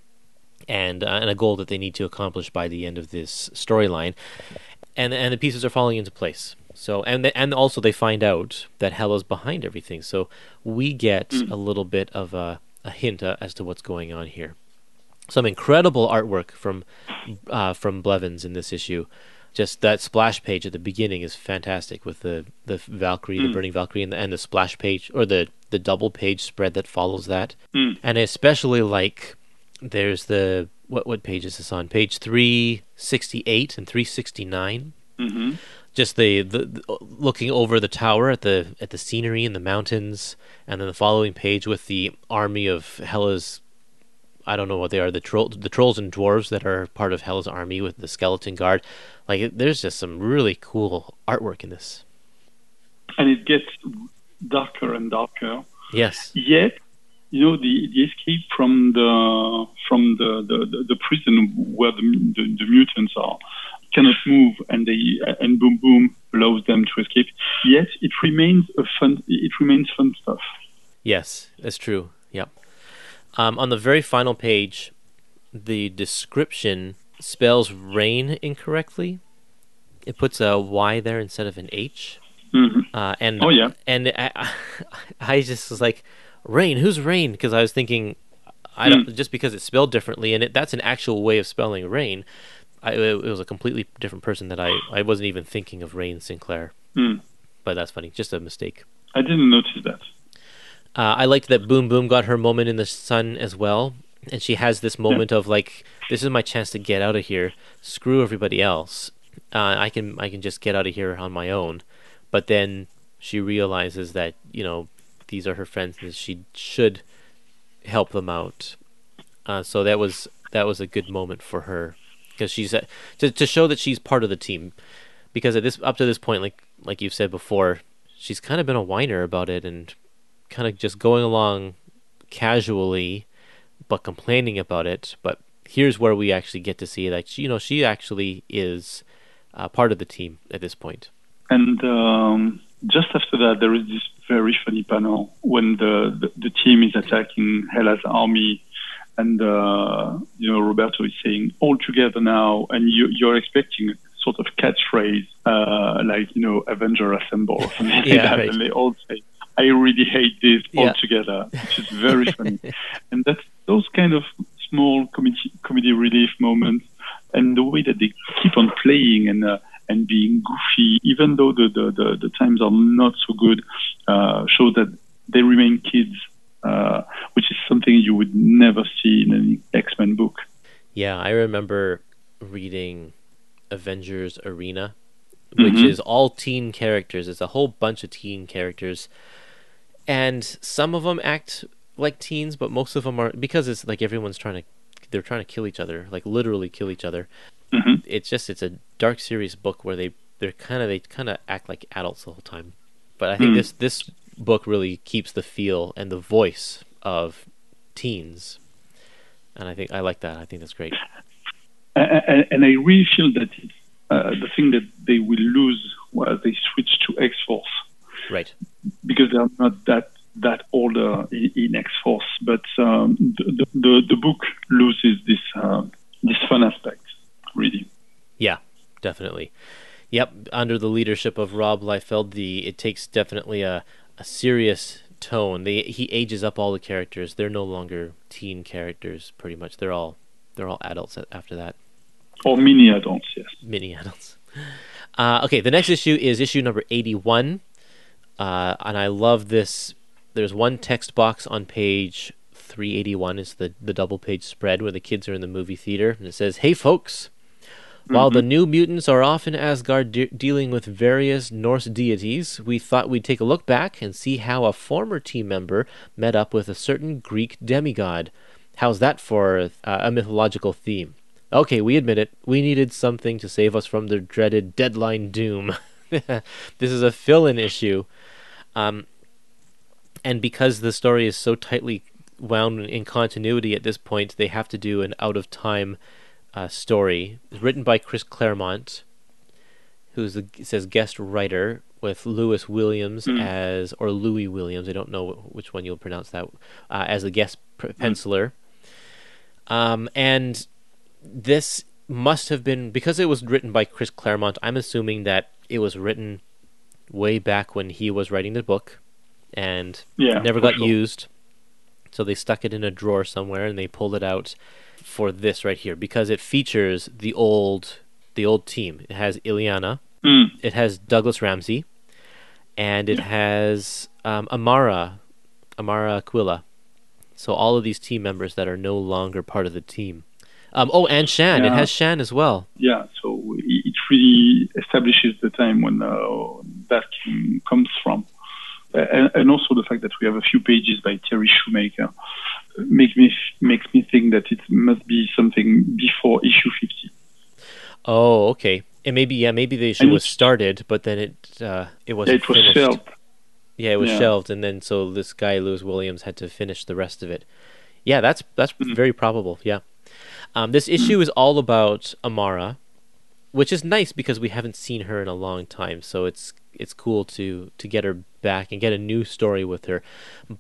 and uh, and a goal that they need to accomplish by the end of this storyline. And and the pieces are falling into place. So and the, and also they find out that Hela's behind everything. So we get mm. a little bit of a, a hint uh, as to what's going on here. Some incredible artwork from uh, from Blevins in this issue just that splash page at the beginning is fantastic with the the Valkyrie, mm. the hmm. burning Valkyrie, and the, and the splash page or the the double page spread that follows that. Mm. And I especially like there's the what what page is this on? Page three sixty eight and three sixty nine. Mm-hmm. Just the, the, the looking over the tower at the at the scenery and the mountains, and then the following page with the army of Hela's I don't know what they are the troll the trolls and dwarves that are part of Hela's army with the skeleton guard. Like there's just some really cool artwork in this. And it gets darker and darker. Yes. Yet, you know, the, the escape from the from the, the, the prison where the, the, the mutants are cannot move, and they and boom boom allows them to escape. Yet it remains a fun. It remains fun stuff. Yes, that's true. Yep. Um, on the very final page, the description spells Rahne incorrectly. It puts a Y there instead of an H. Mm-hmm. Uh, and oh yeah, and I, I just was like, rain. Who's rain? Because I was thinking, I don't mm. just because it's spelled differently, and it, that's an actual way of spelling rain. I, it, was a completely different person that I I wasn't even thinking of Rahne Sinclair. Mm. But that's funny, just a mistake. I didn't notice that. Uh, I liked that Boom Boom got her moment in the sun as well, and she has this moment of like this is my chance to get out of here. Screw everybody else. Uh, I can I can just get out of here on my own. But then she realizes that you know these are her friends and she should help them out. Uh, so that was that was a good moment for her because she's uh, to to show that she's part of the team. Because at this up to this point, like like you've said before, she's kind of been a whiner about it and kind of just going along casually, but complaining about it. But here's where we actually get to see that she, you know she actually is uh, part of the team at this point. And um, just after that, there is this very funny panel when the, the, the team is attacking Hela's army, and uh, you know Roberto is saying "all together now," and you, you're expecting sort of catchphrase uh, like you know Avenger Assemble or something like Yeah, that, right. and they all say, "I really hate this Yeah. altogether," which is very funny, and that's those kind of small comedy comedy relief moments, and the way that they keep on playing and. Uh, and being goofy, even though the, the, the, the times are not so good, uh, show that they remain kids, uh, which is something you would never see in an X Men book. Yeah, I remember reading Avengers Arena, which Mhm. is all teen characters. It's a whole bunch of teen characters, and some of them act like teens, but most of them are because it's like everyone's trying to they're trying to kill each other, like literally kill each other. Mhm. It's just it's a dark, serious book where they they're kind of they kind of act like adults the whole time. But I think Mm. this this book really keeps the feel and the voice of teens, and I think I like that. I think that's great. And, and I really feel that uh, the thing that they will lose while they switch to X Force Right. because they're not that that older in, in X Force. But um, the, the the book loses this uh, this fun aspect, really. Yeah, definitely. Yep, under the leadership of Rob Liefeld, the it takes definitely a, a serious tone. They he ages up all the characters. They're no longer teen characters. Pretty much, they're all they're all adults after that, Or mini adults, yes. mini adults. Uh, okay, the next issue is issue number eighty-one, uh, and I love this. There's one text box on page three eighty-one. It's the the double page spread where the kids are in the movie theater, and it says, "Hey folks." While the new mutants are off in Asgard de- dealing with various Norse deities, we thought we'd take a look back and see how a former team member met up with a certain Greek demigod. How's that for uh, a mythological theme? Okay, we admit it. We needed something to save us from the dreaded deadline doom. this is a fill in issue. Um, and because the story is so tightly wound in continuity at this point, they have to do an out of time uh, story written by Chris Claremont, who's the says guest writer with Lewis Williams as or Louis Williams. I don't know which one you'll pronounce that uh, as the guest p- penciler. Um, and this must have been because it was written by Chris Claremont. I'm assuming that it was written way back when he was writing the book, and Yeah, never got sure. used. So they stuck it in a drawer somewhere and they pulled it out for this right here because it features the old the old team. It has Illyana, Mm. it has Douglas Ramsey, and it has um, Amara Amara Aquilla. So all of these team members that are no longer part of the team. Um, oh, and Shan. It has Shan as well. Yeah, so it it really establishes the time when uh, that comes from. And, and also the fact that we have a few pages by Terry Shoemaker makes me makes me think that it must be something before issue 50. Oh, okay. And maybe yeah, maybe the issue And was started, but then it uh, it wasn't it was finished. shelved. Yeah, it was Yeah. shelved, and then so this guy Lewis Williams had to finish the rest of it. Yeah, that's that's Mm-hmm. very probable. Yeah, um, this issue is all about Amara, which is nice because we haven't seen her in a long time. So it's it's cool to to get her back and get a new story with her.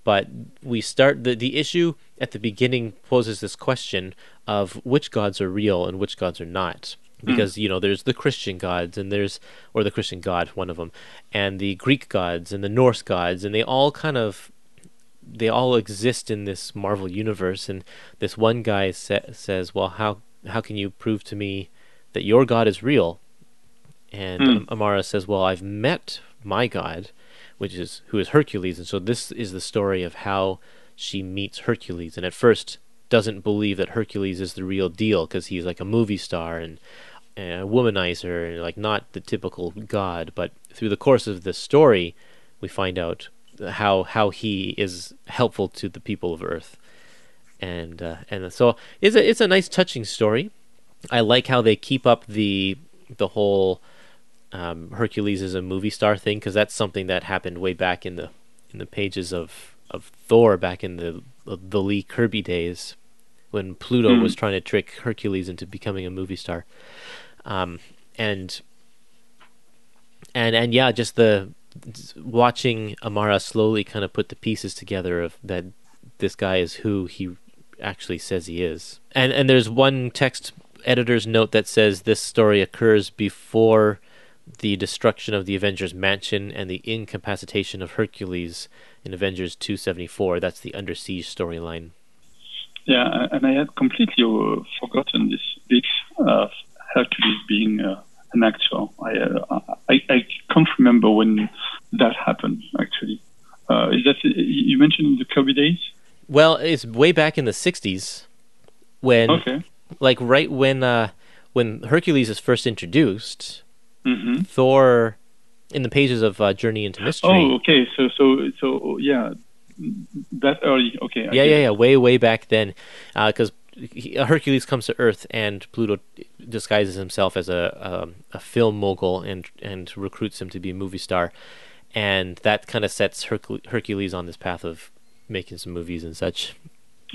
But we start the the issue at the beginning poses this question of which gods are real and which gods are not. Because you know, there's the Christian gods, and there's or the Christian god, one of them, and the Greek gods and the Norse gods, and they all kind of they all exist in this Marvel universe. And this one guy sa- says, "Well, how how can you prove to me that your God is real?" And. Am- Amara says, "Well, I've met my God, which is who is Hercules, and so this is the story of how she meets Hercules. And at first, doesn't believe that Hercules is the real deal because he's like a movie star and, and a womanizer and like not the typical god. But through the course of the story, we find out how how he is helpful to the people of Earth, and uh, and so it's a it's a nice touching story. I like how they keep up the the whole um, Hercules is a movie star thing because that's something that happened way back in the in the pages of of Thor back in the the Lee Kirby days when Pluto mm. was trying to trick Hercules into becoming a movie star. Um, and and and yeah, just the watching Amara slowly kind of put the pieces together of that this guy is who he actually says he is. And and there's one text editor's note that says this story occurs before the destruction of the Avengers mansion and the incapacitation of Hercules in Avengers 274. That's the Under Siege storyline. Yeah, and I had completely forgotten this bit of Hercules being uh, an actor. I, uh, I, I can't remember when that happened actually. Uh, is that you mentioned the Kirby days? Well, it's way back in the '60s when, okay. like right when uh, when Hercules is first introduced. Mm-hmm. Thor, in the pages of uh, Journey into Mystery. Oh, okay. So, so, so, yeah, that early. Okay. I yeah, yeah, yeah. Way, way back then, because uh, Hercules comes to Earth and Pluto disguises himself as a um, a film mogul and and recruits him to be a movie star, and that kind of sets Hercul- Hercules on this path of making some movies and such.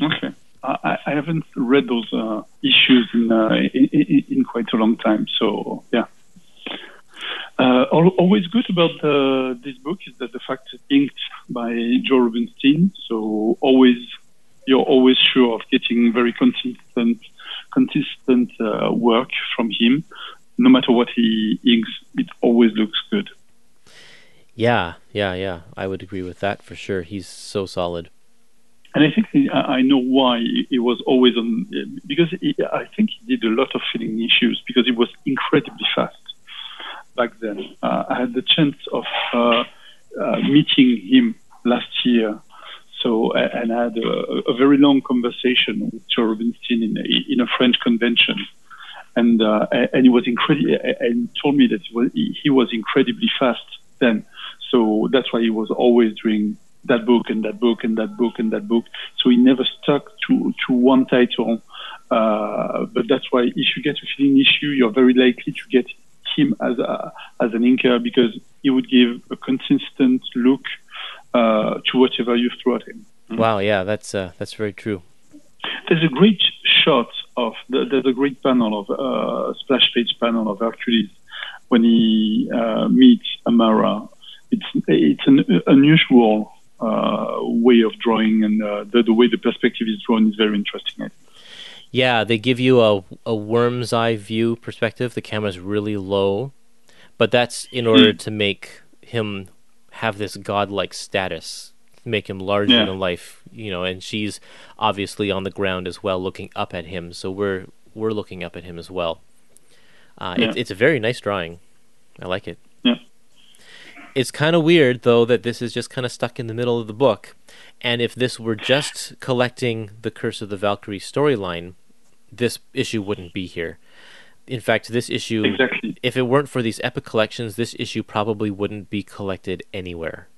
Okay. I, I haven't read those uh, issues in, uh, in, in, quite a long time, so yeah. Uh, always good about the, this book is that the fact it's inked by Joe Rubinstein, so always you're always sure of getting very consistent, consistent uh, work from him. No matter what he inks, it always looks good. Yeah, yeah, yeah. I would agree with that for sure. He's so solid. And I think he, I know why he was always on because he, I think he did a lot of filling issues because he was incredibly fast back then. Uh, I had the chance of uh, uh, meeting him last year so, and I had a, a very long conversation with Joe Rubinstein in a, in a French convention, and uh, and he was incredible, and told me that he was, he was incredibly fast then. So that's why he was always doing that book and that book and that book and that book. So he never stuck to to one title. Uh, but that's why if you get a feeling issue, you're very likely to get him as a, as an inker because he would give a consistent look uh, to whatever you throw at him. Mm. Wow, yeah, that's uh, that's very true. There's a great shot of the, there's a great panel of uh, splash page panel of Hercules when he uh, meets Amara. It's it's an unusual uh, way of drawing, and uh, the, the way the perspective is drawn is very interesting. Yeah, they give you a a worm's eye view perspective. The camera's really low, but that's in order mm. to make him have this godlike status, make him larger yeah. than life, you know, and she's obviously on the ground as well, looking up at him. So we're we're looking up at him as well. Uh, yeah. it, it's a very nice drawing. I like it. Yeah. It's kind of weird though that this is just kind of stuck in the middle of the book, and if this were just collecting the Curse of the Valkyrie storyline, this issue wouldn't be here in fact, this issue, exactly. if it weren't for these epic collections, this issue probably wouldn't be collected anywhere.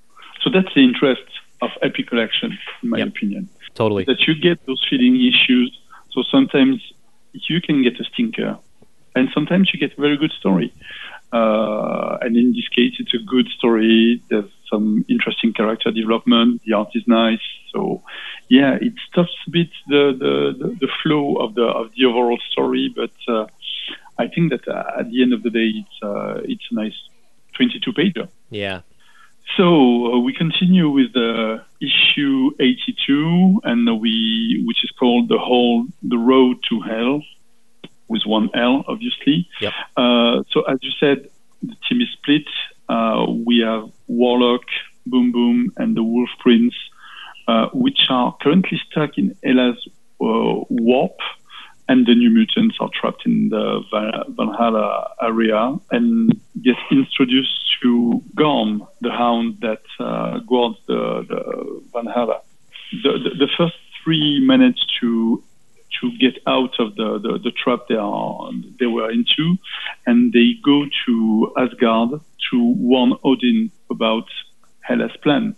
So that's the interest of epic collection, in my yep. opinion. Totally. That you get those filling issues. So sometimes you can get a stinker, and sometimes you get a very good story. Uh, and in this case, it's a good story. There's some interesting character development. The art is nice. So, yeah, it stops a bit the, the, the, flow of the of the overall story, but uh, I think that uh, at the end of the day, it's uh, it's a nice 22 pager. Yeah. So uh, we continue with the issue 82, and we which is called the whole the road to hell, with one L, obviously. Yep. Uh, so as you said, the team is split. Uh, we have Warlock, Boom Boom, and the Wolf Prince, uh, which are currently stuck in Hela's warp and the new mutants are trapped in the Valhalla area and get introduced to Garm, the hound that uh, guards the, the Valhalla. The, the, the, first three manage to to get out of the, the, the trap they are they were into, and they go to Asgard to warn Odin about Hela's plan.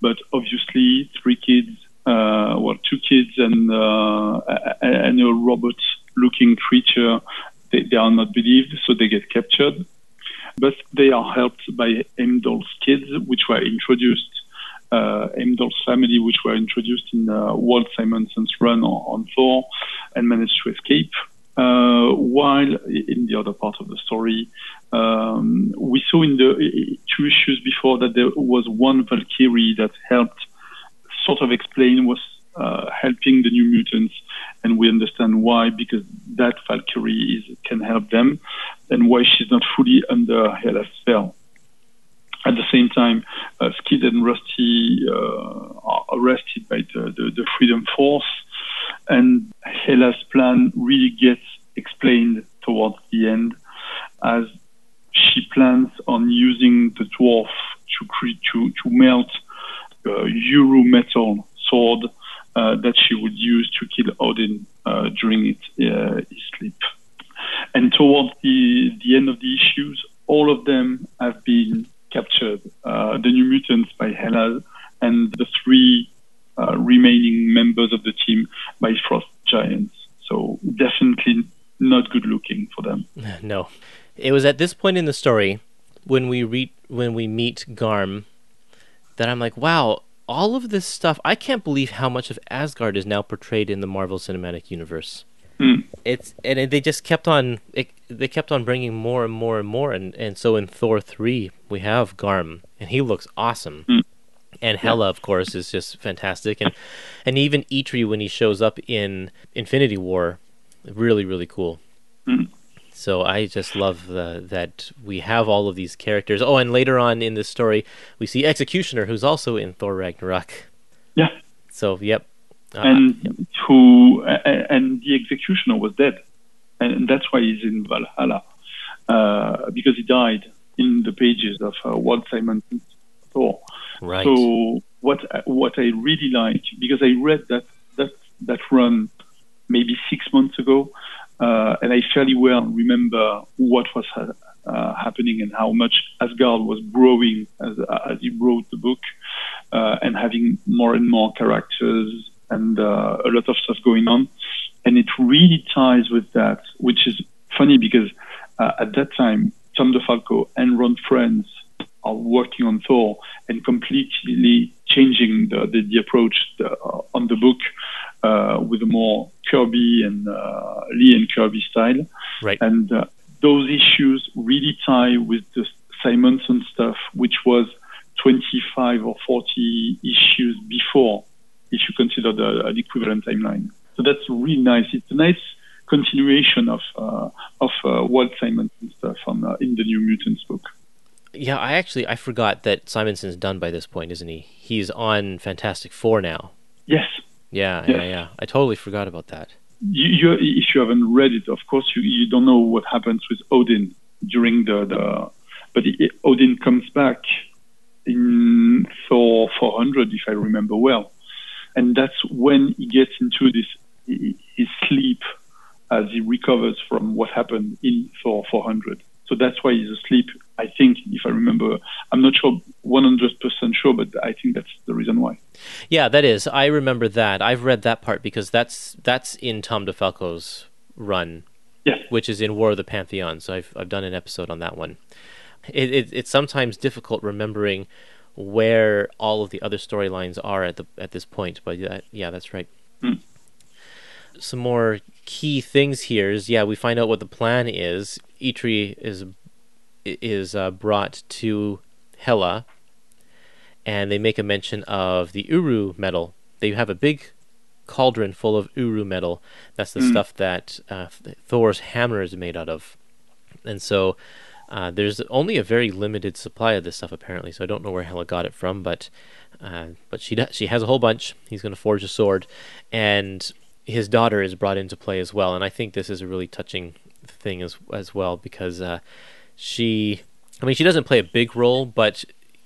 But obviously, three kids, uh, well, two kids and uh, and a robot-looking creature, they, they are not believed, so they get captured. But they are helped by Heimdall's kids, which were introduced uh, Heimdall's family, which were introduced in uh, Walt Simonson's run on, on Thor, and managed to escape. Uh, while in the other part of the story, um, we saw in the two issues before that there was one Valkyrie that helped sort of explain was uh, helping the New Mutants, and we understand why because that Valkyrie is, can help them, and why she's not fully under Hela's spell. At the same time, uh, Skid and Rusty uh, are arrested by the, the, the, Freedom Force, and Hela's plan really gets explained towards the end as she plans on using the dwarf to to, to melt a Uru metal sword uh, that she would use to kill Odin uh, during it, uh, his sleep. And towards the, the end of the issues, all of them have been captured the New Mutants by Hela and the three remaining members of the team by Frost Giants. So definitely not good looking for them. No, it was at this point in the story when we re- when we meet Garm that I'm like, wow, all of this stuff. I can't believe how much of Asgard is now portrayed in the Marvel Cinematic Universe. Mm. It's and they just kept on it, they kept on bringing more and more and more and and so in Thor three we have Garm and he looks awesome. Mm. And Hela, of course, is just fantastic, and and even Eitri when he shows up in Infinity War, really really cool. Mm. So I just love the, that we have all of these characters. Oh, and later on in this story, we see Executioner, who's also in Thor Ragnarok. Yeah. So yep, uh, and yep. who and the executioner was dead, and that's why he's in Valhalla uh, because he died in the pages of uh, Walt Simonson's Thor. Right. So what what I really like because I read that that that run maybe six months ago, uh, and I fairly well remember what was uh, happening and how much Asgard was growing as, as he wrote the book, uh, and having more and more characters and uh, a lot of stuff going on. And it really ties with that, which is funny because uh, at that time, Tom DeFalco and Ron Frenz are working on Thor and completely changing the, the, the approach the, uh, on the book uh, with a more Kirby and uh, Lee and Kirby style. Right. And uh, those issues really tie with the Simonson stuff, which was 25 or 40 issues before if you consider the, the equivalent timeline. So that's really nice. It's a nice continuation of uh, of uh, Walt Simonson stuff on, uh, in the New Mutants book. Yeah, I actually I forgot that Simonson's done by this point, isn't he? He's on Fantastic Four now. Yes. Yeah, yes. yeah, yeah. I totally forgot about that. You, you, if you haven't read it, of course, you, you don't know what happens with Odin during the, the but it, Odin comes back in Thor 400, if I remember well and that's when he gets into this his sleep as he recovers from what happened in Thor 400. So that's why he's asleep. I think, if I remember, I'm not sure 100% sure, but I think that's the reason why. Yeah, that is. I remember that. I've read that part because that's that's in Tom DeFalco's run, yes. which is in War of the Pantheon. So I've I've done an episode on that one. It, it, it's sometimes difficult remembering where all of the other storylines are at the at this point. But yeah, yeah that's right. Mm. Some more key things here is yeah, we find out what the plan is. Eitri is is uh, brought to Hela, and they make a mention of the Uru metal. They have a big cauldron full of Uru metal. That's the mm. stuff that uh, Thor's hammer is made out of, and so uh, there's only a very limited supply of this stuff apparently, so I don't know where Hela got it from, but uh, but she does, she has a whole bunch. He's going to forge a sword, and his daughter is brought into play as well. And I think this is a really touching thing as as well because uh, she, I mean, she doesn't play a big role, but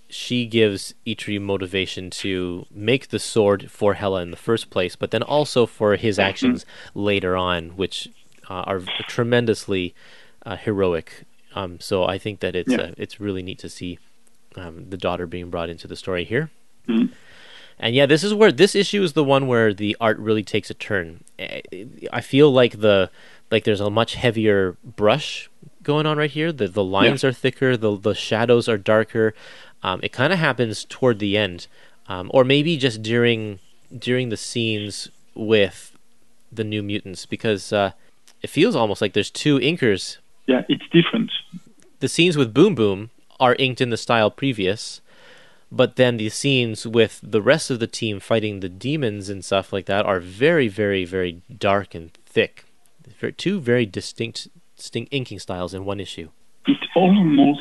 she gives Eitri motivation to make the sword for Hela in the first place, but then also for his actions later on, which uh, are tremendously uh, heroic. Um, so I think that it's Yeah. uh, it's really neat to see um, the daughter being brought into the story here. Mhm. And yeah, this is where this issue is the one where the art really takes a turn. Eh, I feel like the like there's a much heavier brush going on right here. The the lines are thicker, the the shadows are darker. Um, it kind of happens toward the end, um, or maybe just during during the scenes with the New Mutants, because uh, it feels almost like there's two inkers. Yeah, it's different. The scenes with Boom Boom are inked in the style previous, but then the scenes with the rest of the team fighting the demons and stuff like that are very, very, very dark and thick. Two very distinct, distinct inking styles in one issue. It almost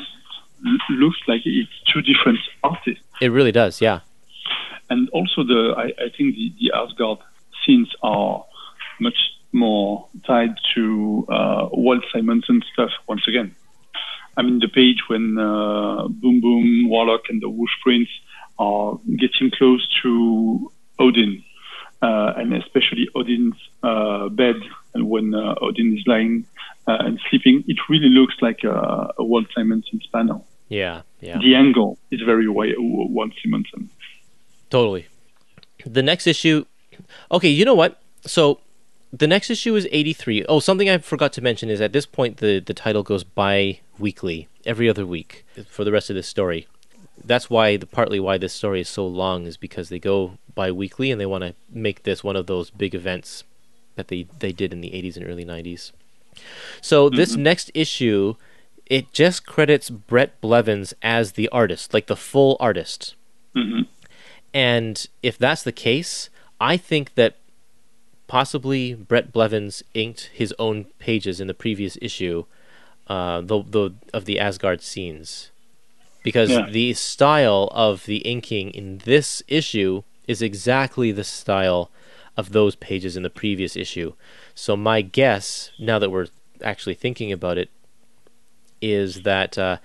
looks like it's two different artists. It really does, yeah. and also the I, I think the, the Asgard scenes are much more tied to uh, Walt Simonson and stuff once again. I mean the page when uh, Boom Boom, Warlock, and the Wolf Prince are getting close to Odin, uh, and especially Odin's uh, bed, and when uh, Odin is lying uh, and sleeping, it really looks like a, a Walt Simonson panel. Yeah, yeah. The angle is very Wa- Walt Simonson. Totally. The next issue. Okay, you know what? So the next issue is 83. Oh, something I forgot to mention is at this point the, the title goes bi weekly, every other week for the rest of this story. That's why the partly why this story is so long is because they go bi weekly and they want to make this one of those big events that they, they did in the 80s and early 90s. So this next issue it just credits Bret Blevins as the artist, like the full artist. Mhm. And if that's the case, I think that possibly Bret Blevins inked his own pages in the previous issue, uh, the the of the Asgard scenes, because Yeah. the style of the inking in this issue is exactly the style of those pages in the previous issue. So my guess, now that we're actually thinking about it, is that uh,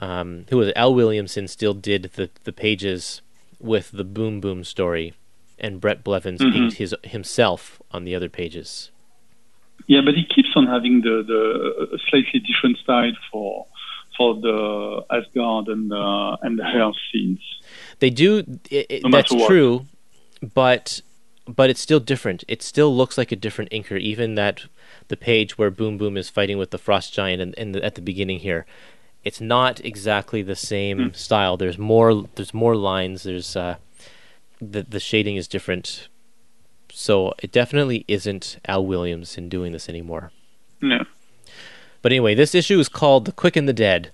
um, who was it? Al Williamson still did the the pages with the Boom Boom story, and Bret Blevins Mhm. inked his himself on the other pages. Yeah, but he keeps on having the, the slightly different style for for the Asgard and uh, and the Hell scenes. They do. It, it- No that's true, but but it's still different. It still looks like a different inker. Even that the page where Boom Boom is fighting with the Frost Giant and, and the, at the beginning here, it's not exactly the same Hmm. style. There's more. There's more lines. There's uh, the the shading is different. So it definitely isn't Al Williamson doing this anymore. No. But anyway, this issue is called The Quick and the Dead.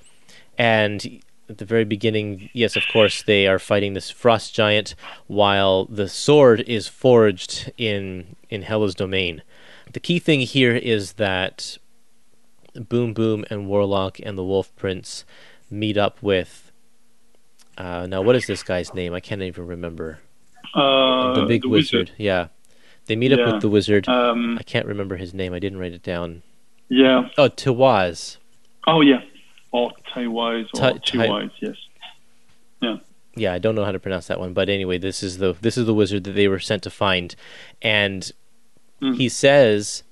And at the very beginning, yes, of course, they are fighting this frost giant while the sword is forged in in Hela's domain. The key thing here is that Boom Boom and Warlock and the Wolf Prince meet up with uh, now what is this guy's name? I can't even remember. Uh, the big wizard. Yeah. They meet up with the wizard. Um, I can't remember his name. I didn't write it down. yeah. Oh, Tawaz. Oh, yeah. Or Taiwise or Tai- yes. yeah, Yeah, I don't know how to pronounce that one, but anyway, this is the this is the wizard that they were sent to find, and Mm. he says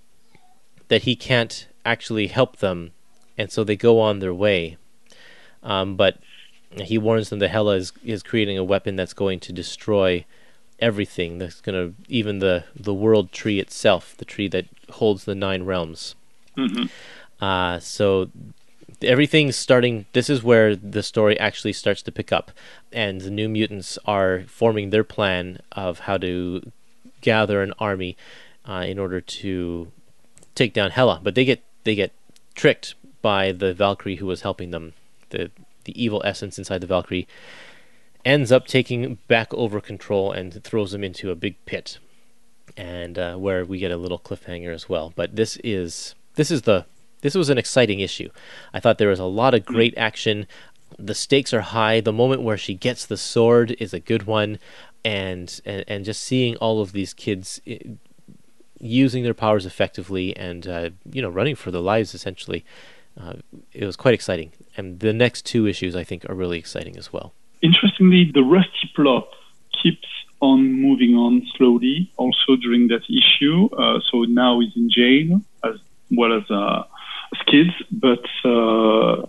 that he can't actually help them, and so they go on their way. Um, but he warns them that Hela is is creating a weapon that's going to destroy everything. That's going to even the the world tree itself, the tree that holds the nine realms. hmm Uh, so everything's starting. This is where the story actually starts to pick up, and the New Mutants are forming their plan of how to gather an army uh, in order to take down Hela. But they get they get tricked by the Valkyrie who was helping them. The the evil essence inside the Valkyrie ends up taking back over control and throws him into a big pit, and uh, where we get a little cliffhanger as well. But this is this is the this was an exciting issue. I thought there was a lot of great action. The stakes are high. The moment where she gets the sword is a good one, and and, and just seeing all of these kids eh, using their powers effectively and uh, you know running for their lives essentially, uh, it was quite exciting. And the next two issues I think are really exciting as well. Interestingly, the Rusty plot keeps on moving on slowly, also during that issue. Uh, so now he's in jail as well as uh, as kids, but uh,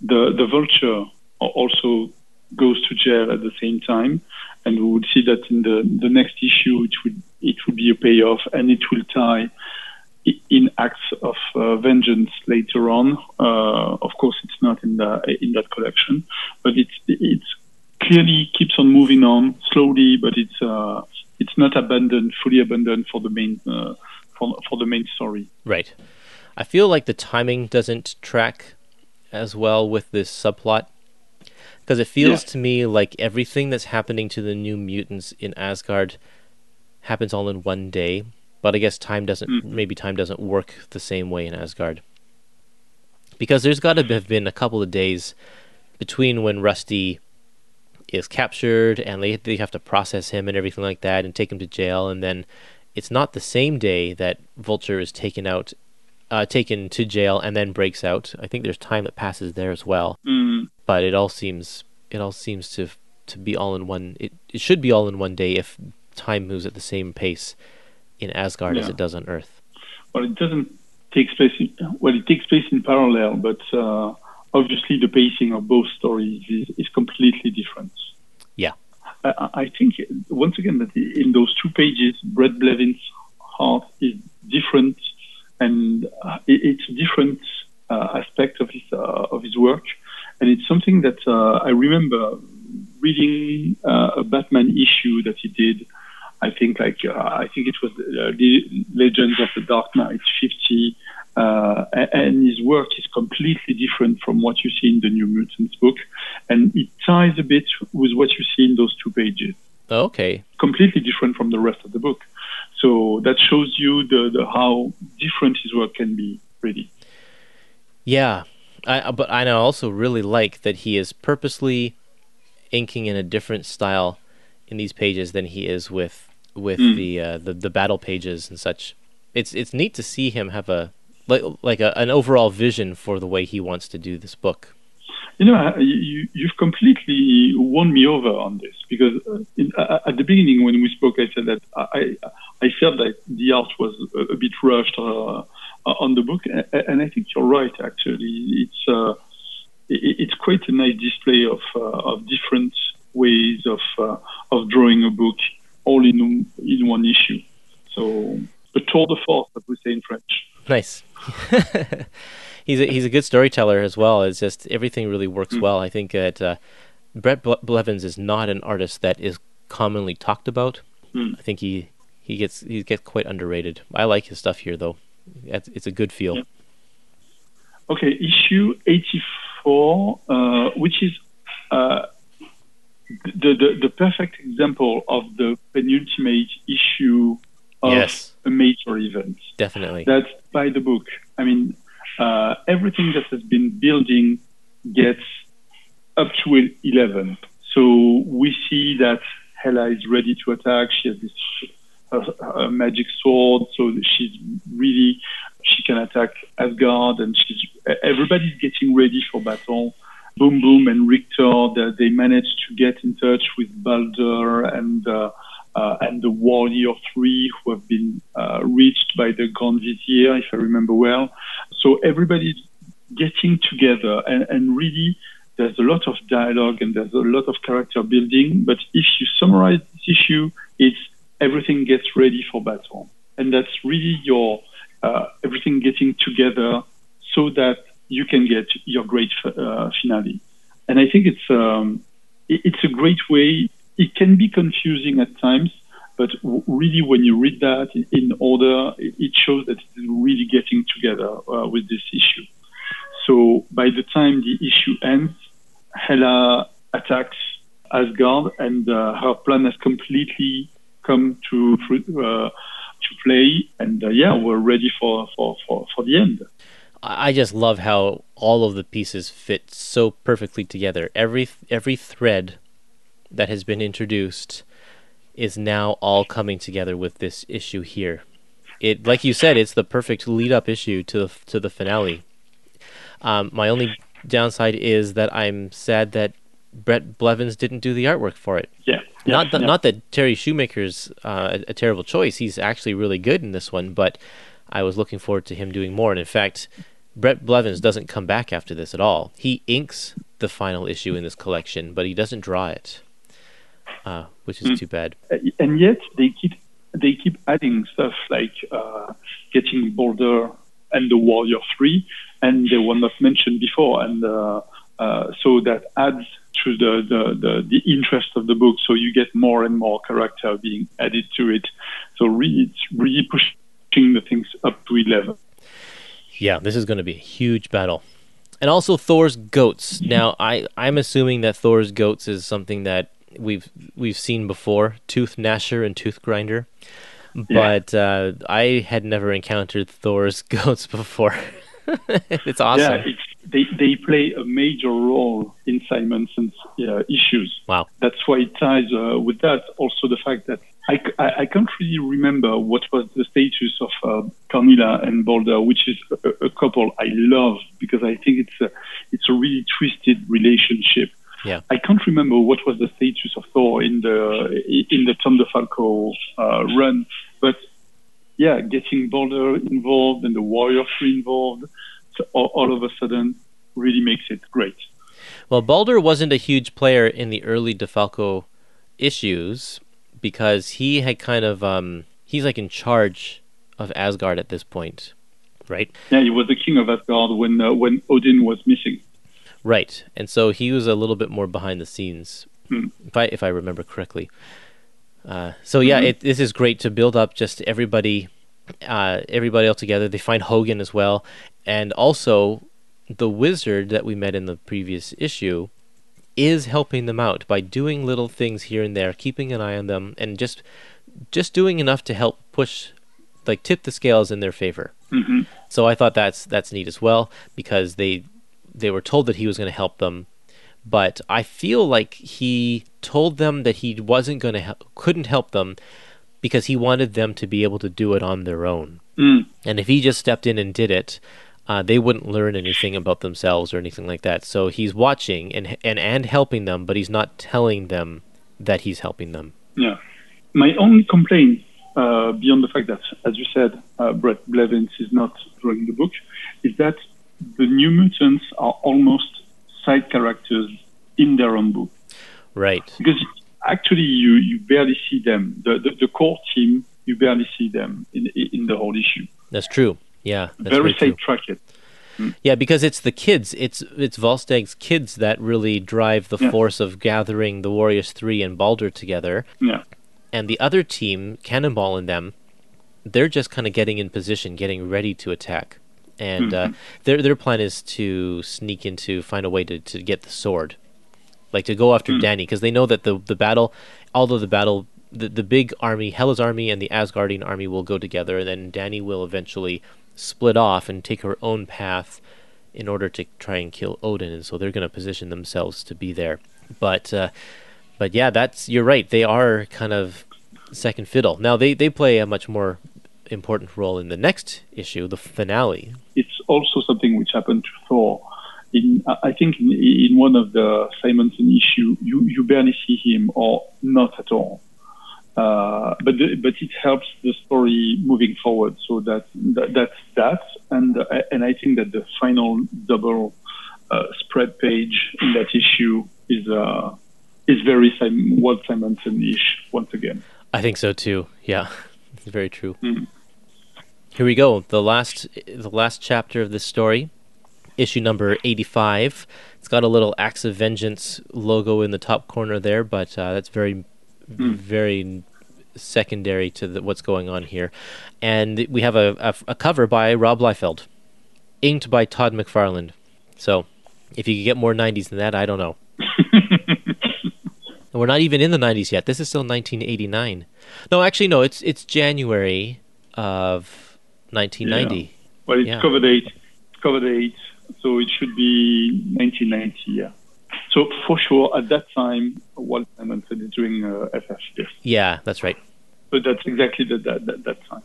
the the Vulture also goes to jail at the same time, and we would see that in the the next issue it would it would be a payoff, and it will tie in acts of uh, vengeance later on. Uh, of course, it's not in the in that collection, but it's it's clearly keeps on moving on slowly, but it's uh, it's not abandoned, fully abandoned for the main uh, for for the main story. Right. I feel like the timing doesn't track as well with this subplot because it feels yeah. to me like everything that's happening to the new mutants in Asgard happens all in one day but I guess time doesn't mm. maybe time doesn't work the same way in Asgard. Because there's got to have been a couple of days between when Rusty is captured and they they have to process him and everything like that and take him to jail and then it's not the same day that Vulture is taken out uh, taken to jail and then breaks out. I think there's time that passes there as well. Mm. But it all seems it all seems to to be all in one it, it should be all in one day if time moves at the same pace in Asgard yeah. as it does on Earth? Well, it doesn't take place. In, well, it takes place in parallel, but uh, obviously the pacing of both stories is, is completely different. Yeah, I, I, think once again that in those two pages, Bret Blevins' heart is different, and uh, it, it's a different uh, aspect of his uh, of his work, and it's something that uh, I remember reading uh, a Batman issue that he did I think like uh, I think it was uh, Legends of the Dark Knight 50, uh, and his work is completely different from what you see in the New Mutants book, and it ties a bit with what you see in those two pages. Okay. Completely different from the rest of the book. So that shows you the, the how different his work can be, really. Yeah, I, but I also really like that he is purposely inking in a different style in these pages than he is with with mm. the, uh, the the battle pages and such. It's it's neat to see him have a like like a, an overall vision for the way he wants to do this book. You know, you, you've completely won me over on this because uh, in, uh, at the beginning when we spoke, I said that I I felt that the art was a, a bit rushed uh, on the book, and I think you're right. Actually, it's uh, it's quite a nice display of uh, of different ways of uh, of drawing a book all in in one issue. So a tour de force, as we say in French. Nice. he's a, he's a good storyteller as well. It's just everything really works mm. well. I think that uh, Bret Blevins is not an artist that is commonly talked about. Mm. I think he he gets he gets quite underrated. I like his stuff here though. It's, it's a good feel. Yeah. Okay, issue eighty four, uh, which is uh, the, the, the perfect example of the penultimate issue of yes. a major event. Definitely. That's by the book. I mean, uh, everything that has been building gets up to 11. So we see that Hela is ready to attack. She has this uh, magic sword, so she's really she can attack Asgard, and she's everybody's getting ready for battle. Boom Boom and Rictor, they managed to get in touch with Balder and uh, uh, and the Warrior Three, who have been uh, reached by the Grand Vizier, if I remember well. So everybody's getting together, and, and really, there's a lot of dialogue and there's a lot of character building. But if you summarize this issue, it's everything gets ready for battle, and that's really your uh, everything getting together so that you can get your great uh, finale. And I think it's um, it's a great way. It can be confusing at times, but really, when you read that in order, it shows that it's really getting together uh, with this issue. So by the time the issue ends, Hela attacks Asgard, and uh, her plan has completely come to uh, to play. And uh, yeah, we're ready for, for, for, for the end. I just love how all of the pieces fit so perfectly together. Every every thread that has been introduced is now all coming together with this issue here. It, like you said, it's the perfect lead-up issue to the, to the finale. Um, my only downside is that I'm sad that Bret Blevins didn't do the artwork for it. Yeah. yeah, not that yeah. not that Terry Shoemaker's uh, a, a terrible choice. He's actually really good in this one, but I was looking forward to him doing more. And in fact, Bret Blevins doesn't come back after this at all. He inks the final issue in this collection, but he doesn't draw it, uh, which is Hmm. too bad. Uh, and yet they keep they keep adding stuff like uh, getting Balder and the Warrior Three, and they were not mentioned before, and uh, uh, so that adds to the, the, the, the interest of the book. So you get more and more character being added to it. So really, it's really pushing the things up to eleven. Yeah, this is going to be a huge battle. And also Thor's goats. Now, I I'm assuming that Thor's goats is something that we've we've seen before, Tooth Gnasher and Tooth Grinder. But uh, I had never encountered Thor's goats before. it's awesome. Yeah, it's, they they play a major role in Simonson's uh, issues. Wow. That's why it ties uh, with that. Also, the fact that I I can't really remember what was the status of uh, Karnilla and Balder, which is a, a couple I love because I think it's a, it's a really twisted relationship. Yeah. I can't remember what was the status of Thor in the in the Tom DeFalco uh, run, but yeah, getting Balder involved and the Warrior Three involved, all, of a sudden, really makes it great. Well, Balder wasn't a huge player in the early DeFalco issues because he had kind of um, he's like in charge of Asgard at this point, right? Yeah, he was the king of Asgard when uh, when Odin was missing. Right, and so he was a little bit more behind the scenes, Hmm. if I if I remember correctly. Uh, so yeah, it, this is great to build up just everybody, uh, everybody all together. They find Hogan as well, and also the wizard that we met in the previous issue is helping them out by doing little things here and there, keeping an eye on them, and just just doing enough to help push, like tip the scales in their favor. hmm So I thought that's that's neat as well because they they were told that he was going to help them, but I feel like he told them that he wasn't going to help, couldn't help them because he wanted them to be able to do it on their own. Mm. And if he just stepped in and did it, uh, they wouldn't learn anything about themselves or anything like that. So he's watching and and and helping them, but he's not telling them that he's helping them. Yeah. My only complaint, uh, beyond the fact that, as you said, uh, Bret Blevins is not drawing the book, is that the New Mutants are almost side characters in their own book. Right. Because actually, you, you barely see them. The, the, the core team, you barely see them in, in the whole issue. That's true. Yeah. That's Very safe true. sidetracked. Yeah, because it's the kids. It's it's Volstagg's kids that really drive the Yeah. force of gathering the Warriors Three and Balder together, Yeah. and the other team, Cannonball and them, they're just kind of getting in position, getting ready to attack, and uh, their their plan is to sneak into, find a way to, to get the sword, like to go after Dani, because they know that the the battle, although the battle. The, the big army, Hela's army, and the Asgardian army will go together, and then Dani will eventually split off and take her own path in order to try and kill Odin, and so they're going to position themselves to be there. But uh, but yeah, that's you're right. They are kind of second fiddle. Now they they play a much more important role in the next issue, the finale. it's also something which happened to Thor. In I think in, in one of the Simonson issue, you, you barely see him or not at all. Uh, but the, but it helps the story moving forward. So that, that that's that, and and I think that the final double uh, spread page in that issue is uh, is very Sim- Walt Simonson-ish once again. I think so too. Yeah, it's very true. Mm. Here we go. The last the last chapter of this story, issue number eighty five. It's got a little Acts of Vengeance logo in the top corner there, but uh, that's very very secondary to the, what's going on here. And we have a, a, a cover by Rob Liefeld, inked by Todd McFarlane. So, if you could get more 90s than that, I don't know. We're not even in the 90s yet. This is still 1989. No, actually, no. It's it's January of 1990. Well, it's Yeah. cover date. It's cover date. So it should be 1990. Yeah. So for sure, at that time, Walt Simonson is doing uh, FF. Yes. Yeah, that's right. But that's exactly the, that, that that time.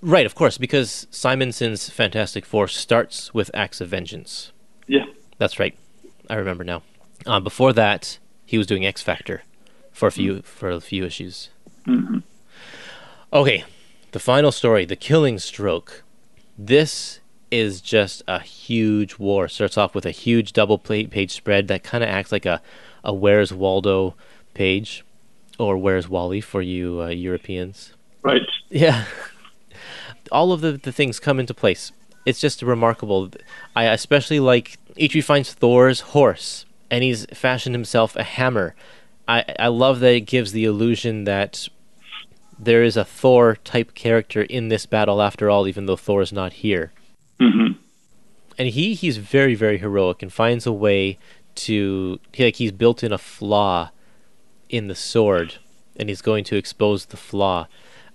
Right, of course, because Simonson's Fantastic Four starts with Acts of Vengeance. Yeah. That's right. I remember now. Uh, before that, he was doing X Factor for a few for a few issues. hmm Okay, the final story, The Killing Stroke. This is just a huge war. Starts off with a huge double plate page spread that kind of acts like a, a Where's Waldo page, or Where's Wally for you uh, Europeans. Right. Yeah. All of the, the things come into place. It's just remarkable. I especially like each finds Thor's horse, and he's fashioned himself a hammer. I, I love that it gives the illusion that there is a Thor type character in this battle after all, even though Thor is not here. Hmm And he he's very very heroic and finds a way to he, like he's built in a flaw in the sword, and he's going to expose the flaw.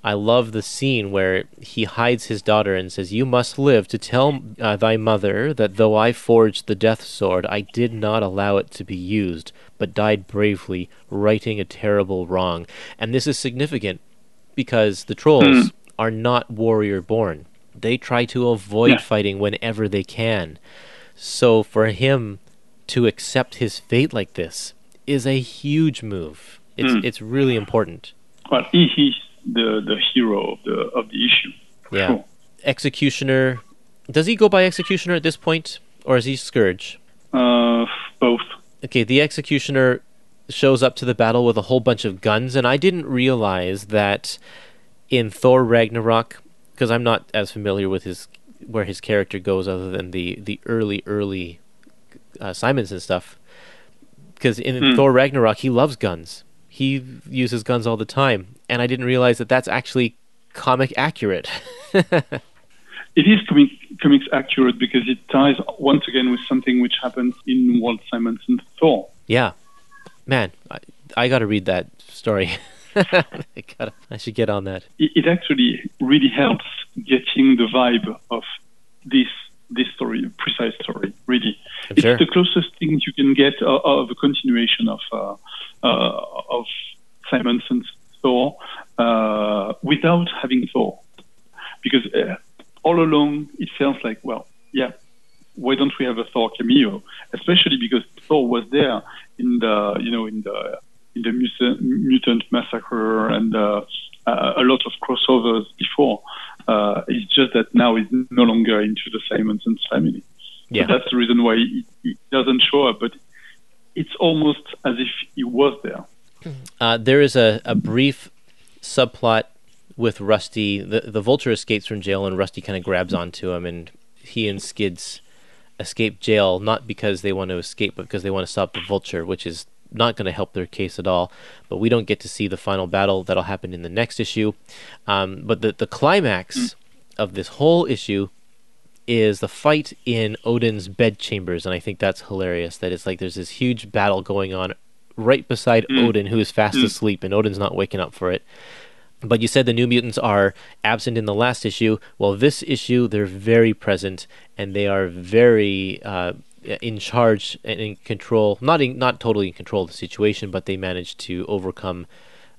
I love the scene where he hides his daughter and says, "You must live to tell uh, thy mother that though I forged the death sword, I did not allow it to be used, but died bravely, righting a terrible wrong." And this is significant because the trolls are not warrior born. They try to avoid Yeah. fighting whenever they can. So for him to accept his fate like this is a huge move. It's Mm. it's really important. Well, he is the the hero of the of the issue. Yeah. Sure. Executioner. Does he go by Executioner at this point, or is he Scourge? Uh, both. Okay, the Executioner shows up to the battle with a whole bunch of guns, and I didn't realize that in Thor Ragnarok, because I'm not as familiar with his where his character goes, other than the the early early uh, Simonson stuff. Because in Hmm. Thor Ragnarok, he loves guns. He uses guns all the time, and I didn't realize that that's actually comic accurate. It is comic, comics accurate because it ties once again with something which happens in Walt Simonson's Thor. Yeah, man, I, I got to read that story. I should get on that. It, actually really helps getting the vibe of this this story, precise story. Really, I'm it's sure. the closest thing you can get of, of a continuation of uh, uh, of Simonson's Thor uh, without having Thor, because uh, all along it sounds like, well, yeah, why don't we have a Thor cameo? Especially because Thor was there in the you know in the in the mutant, mutant massacre and uh, uh, a lot of crossovers before. Uh, it's just that now he's no longer into the Simonson's family. Yeah. So that's the reason why he, he doesn't show up. But it's almost as if he was there. Uh, there is a, a brief subplot with Rusty. The, the Vulture escapes from jail, and Rusty kind of grabs onto him, and he and Skids escape jail not because they want to escape, but because they want to stop the Vulture, which is not going to help their case at all. But we don't get to see the final battle that'll happen in the next issue. Um, but the the climax of this whole issue is the fight in Odin's bedchambers, and I think that's hilarious. That it's like there's this huge battle going on right beside Odin, who is fast asleep, and Odin's not waking up for it. But you said the New Mutants are absent in the last issue. Well, this issue they're very present, and they are very uh, in charge and in control. Not in, not totally in control of the situation, but they managed to overcome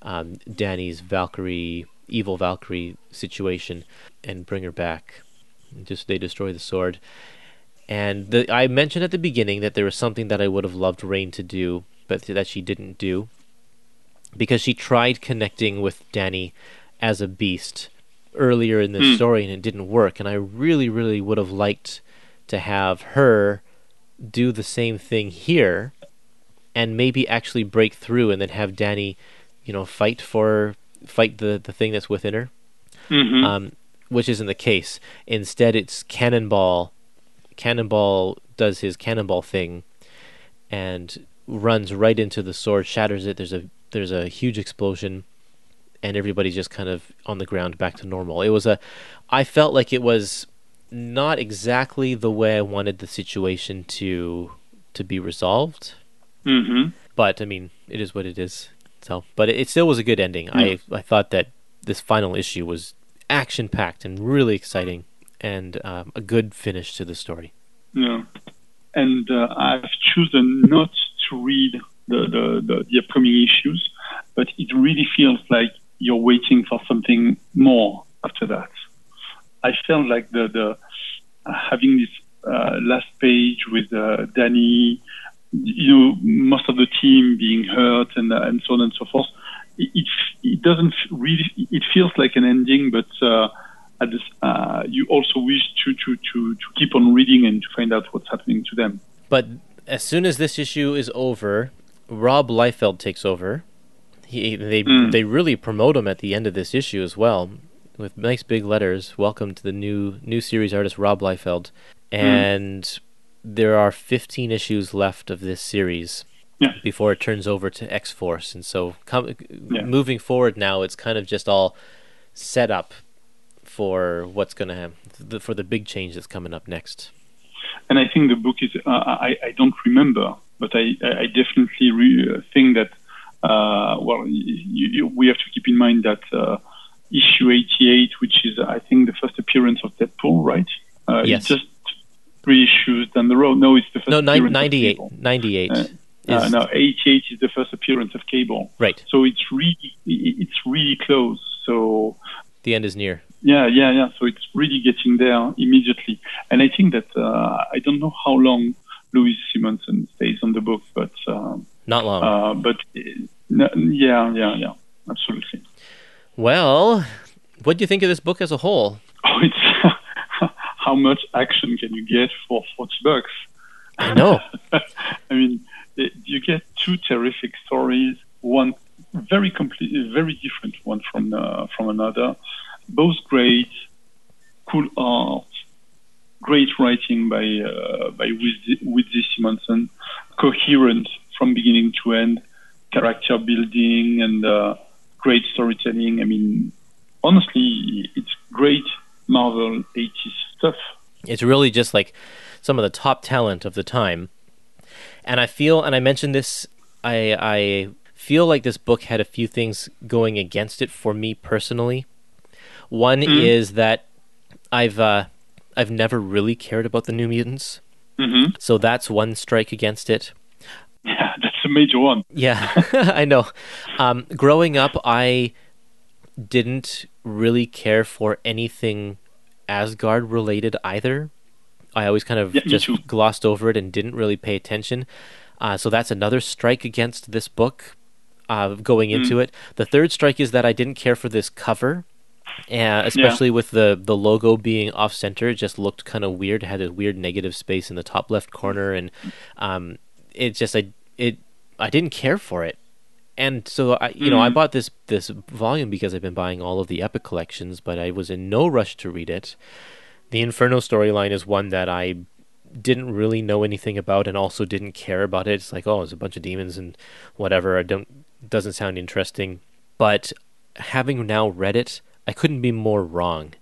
um, Dani's Valkyrie, evil Valkyrie situation, and bring her back. Just they destroy the sword. And the, I mentioned at the beginning that there was something that I would have loved Rahne to do, but that she didn't do, because she tried connecting with Dani as a beast earlier in the story, and it didn't work. And I really, really would have liked to have her do the same thing here, and maybe actually break through, and then have Dani, you know, fight for fight the the thing that's within her Mm-hmm. um, which isn't the case. Instead, it's Cannonball. Cannonball does his cannonball thing, and runs right into the sword, shatters it. There's a there's a huge explosion, and everybody's just kind of on the ground, back to normal. It was a, I felt like it was not exactly the way I wanted the situation to to be resolved, mm-hmm. but I mean, it is what it is. So, but it, it still was a good ending. I I thought that this final issue was action packed and really exciting, and um, a good finish to the story. Yeah. And uh, I've chosen not to read the, the, the, the upcoming issues, but it really feels like you're waiting for something more after that. I felt like the, the uh, having this uh, last page with uh, Dani you know, most of the team being hurt and uh, and so on and so forth. It, it, it doesn't really. It feels like an ending, but uh, at this, uh, you also wish to, to to to keep on reading and to find out what's happening to them. But as soon as this issue is over, Rob Liefeld takes over. He they Mm. they really promote him at the end of this issue as well, with nice big letters. Welcome to the new new series artist Rob Liefeld, and there are 15 issues left of this series Yeah. before it turns over to X Force, and so com- Yeah. moving forward now, it's kind of just all set up for what's gonna happen the, for the big change that's coming up next. and I think the book is. Uh, I I don't remember, but I I definitely re- uh, think that. Uh, well, you, you, we have to keep in mind that uh, issue 88, which is I think the first appearance of Deadpool, right? Uh, Yes. It's just three issues down the road. No, it's the first. No, of 98. Cable. 98 Uh, Uh, no, 88 is the first appearance of Cable. right. So it's really it's really close. So The end is near. yeah, yeah, yeah. So it's really getting there immediately. And I think that uh, I don't know how long Louise Simonson stays on the book, but um, Not long. uh, but uh, yeah, yeah, yeah, absolutely. Well, what do you think of this book as a whole? Oh, it's how much action can you get for forty bucks? I know. I mean, you get two terrific stories, one very complete, very different one from uh, from another, both great, cool art, great writing by uh, by Weezie Simonson, coherent from beginning to end, character building and uh, great storytelling. I mean, honestly, it's great Marvel 80s stuff. it's really just like some of the top talent of the time. And I feel, and I mentioned this, I I feel like this book had a few things going against it for me personally. One is that I've uh, I've never really cared about the New Mutants, hmm so that's one strike against it. Yeah, that's a major one. Yeah, I know. Um, growing up, I didn't really care for anything Asgard related either. I always kind of Yeah, just too. glossed over it and didn't really pay attention. Uh, so that's another strike against this book uh, going Mm. into it. The third strike is that I didn't care for this cover. Uh, especially with the, the logo being off center, it just looked kind of weird. It had a weird negative space in the top left corner, and um, it just I it I didn't care for it, and so I you know I Mm. bought this this volume because I've been buying all of the Epic collections, but I was in no rush to read it. The Inferno storyline is one that I didn't really know anything about and also didn't care about it. It's like oh, it's a bunch of demons and whatever. I don't doesn't sound interesting, but having now read it, I couldn't be more wrong.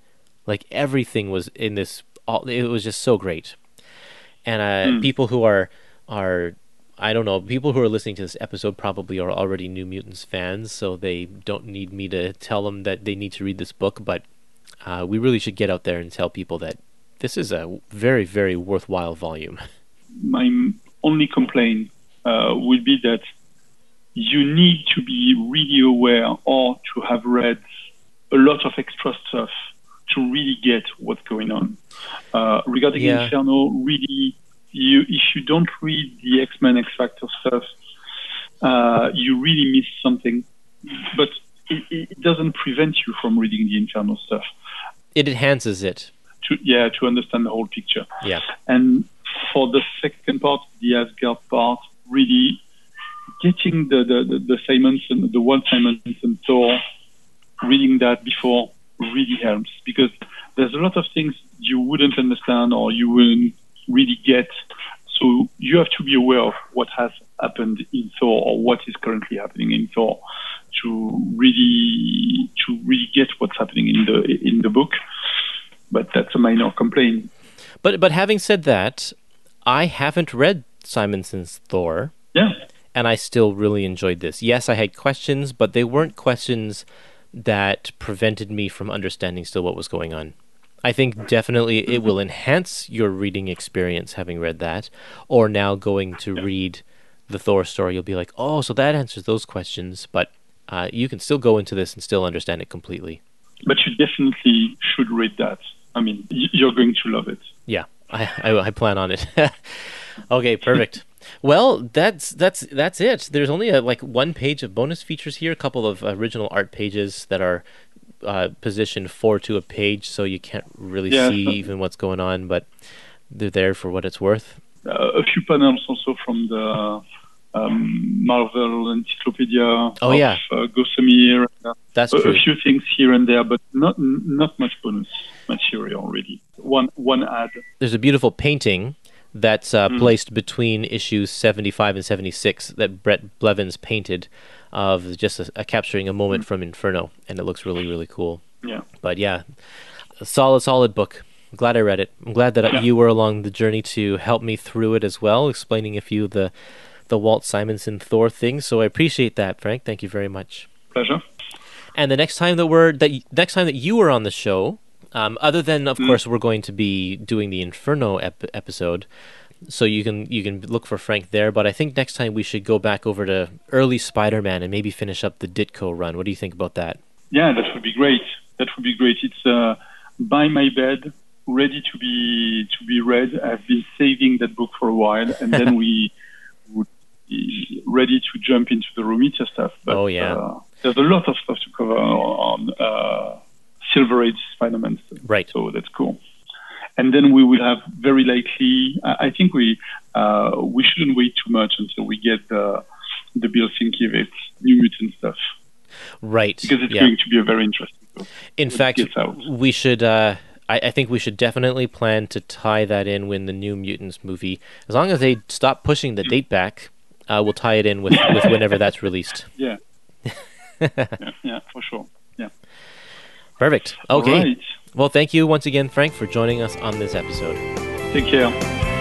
Like everything was in this. All it was just so great, and uh, people who are are I don't know people who are listening to this episode probably are already New Mutants fans, so they don't need me to tell them that they need to read this book. But uh, we really should get out there and tell people that this is a very very worthwhile volume. my only complaint uh, would be that you need to be really aware or to have read a lot of extra stuff to really get what's going on. Uh, regarding Yeah. Inferno, really, you if you don't read the X Men X Factor stuff, uh, you really miss something. But it, it doesn't prevent you from reading the Inferno stuff. It enhances it. To yeah, to understand the whole picture. Yeah. And for the second part, the Asgard part, really getting the the, the, the Simonson, the one Simonson Thor, reading that before really helps because there's a lot of things you wouldn't understand or you wouldn't really get. So you have to be aware of what has happened in Thor or what is currently happening in Thor to really to really get what's happening in the in the book. But that's a minor complaint. But but having said that, I haven't read Simonson's Thor. Yeah. and I still really enjoyed this. Yes, I had questions, but they weren't questions that prevented me from understanding still what was going on. I think definitely it will enhance your reading experience having read that, or now going to read the Thor story. You'll be like, oh, so that answers those questions, but uh, you can still go into this and still understand it completely. But you definitely should read that. I mean, y- you're going to love it. Yeah, I, I, I plan on it. okay, perfect. Well, that's that's that's it. There's only a, like one page of bonus features here, a couple of original art pages that are uh, positioned four to a page, so you can't really Yeah, see even what's going on, but they're there for what it's worth. Uh, a few panels also from the um, Marvel Encyclopedia Oh, of yeah. uh, Gossamer. That's a, a few things here and there, but not not much bonus material really. One one ad. There's a beautiful painting that's uh, Mm. placed between issues 75 and 76 that Bret Blevins painted of just a, a capturing a moment from Inferno, and it looks really really cool. Yeah. But yeah, solid, solid book. I'm glad I read it. I'm glad that Yeah. you were along the journey to help me through it as well, explaining a few of the the Walt Simonson Thor things. So I appreciate that, Franck. Thank you very much. Pleasure. And the next time that we're that next time that you were on the show, um, other than of course we're going to be doing the Inferno ep- episode, so you can you can look for Franck there. But I think next time we should go back over to early Spider-Man and maybe finish up the Ditko run. What do you think about that? Yeah, that would be great. That would be great. It's uh, by my bed, ready to be to be read. I've been saving that book for a while, and then we would be ready to jump into the Romita stuff. But, Oh, yeah. uh, there's a lot of stuff to cover on uh, Silver Age Spider-Man stuff. Right. So that's cool. And then we will have very likely. I think we uh, we shouldn't wait too much until we get the the Bill Sienkiewicz New Mutant stuff Right. because it's yeah. going to be a very interesting book. In fact, we should. Uh, I, I think we should definitely plan to tie that in when the New Mutants movie, as long as they stop pushing the date back, uh, we'll tie it in with, with whenever that's released. Yeah. yeah, yeah, for sure. Yeah. Perfect. Okay. Right. Well, thank you once again, Franck, for joining us on this episode. Take care.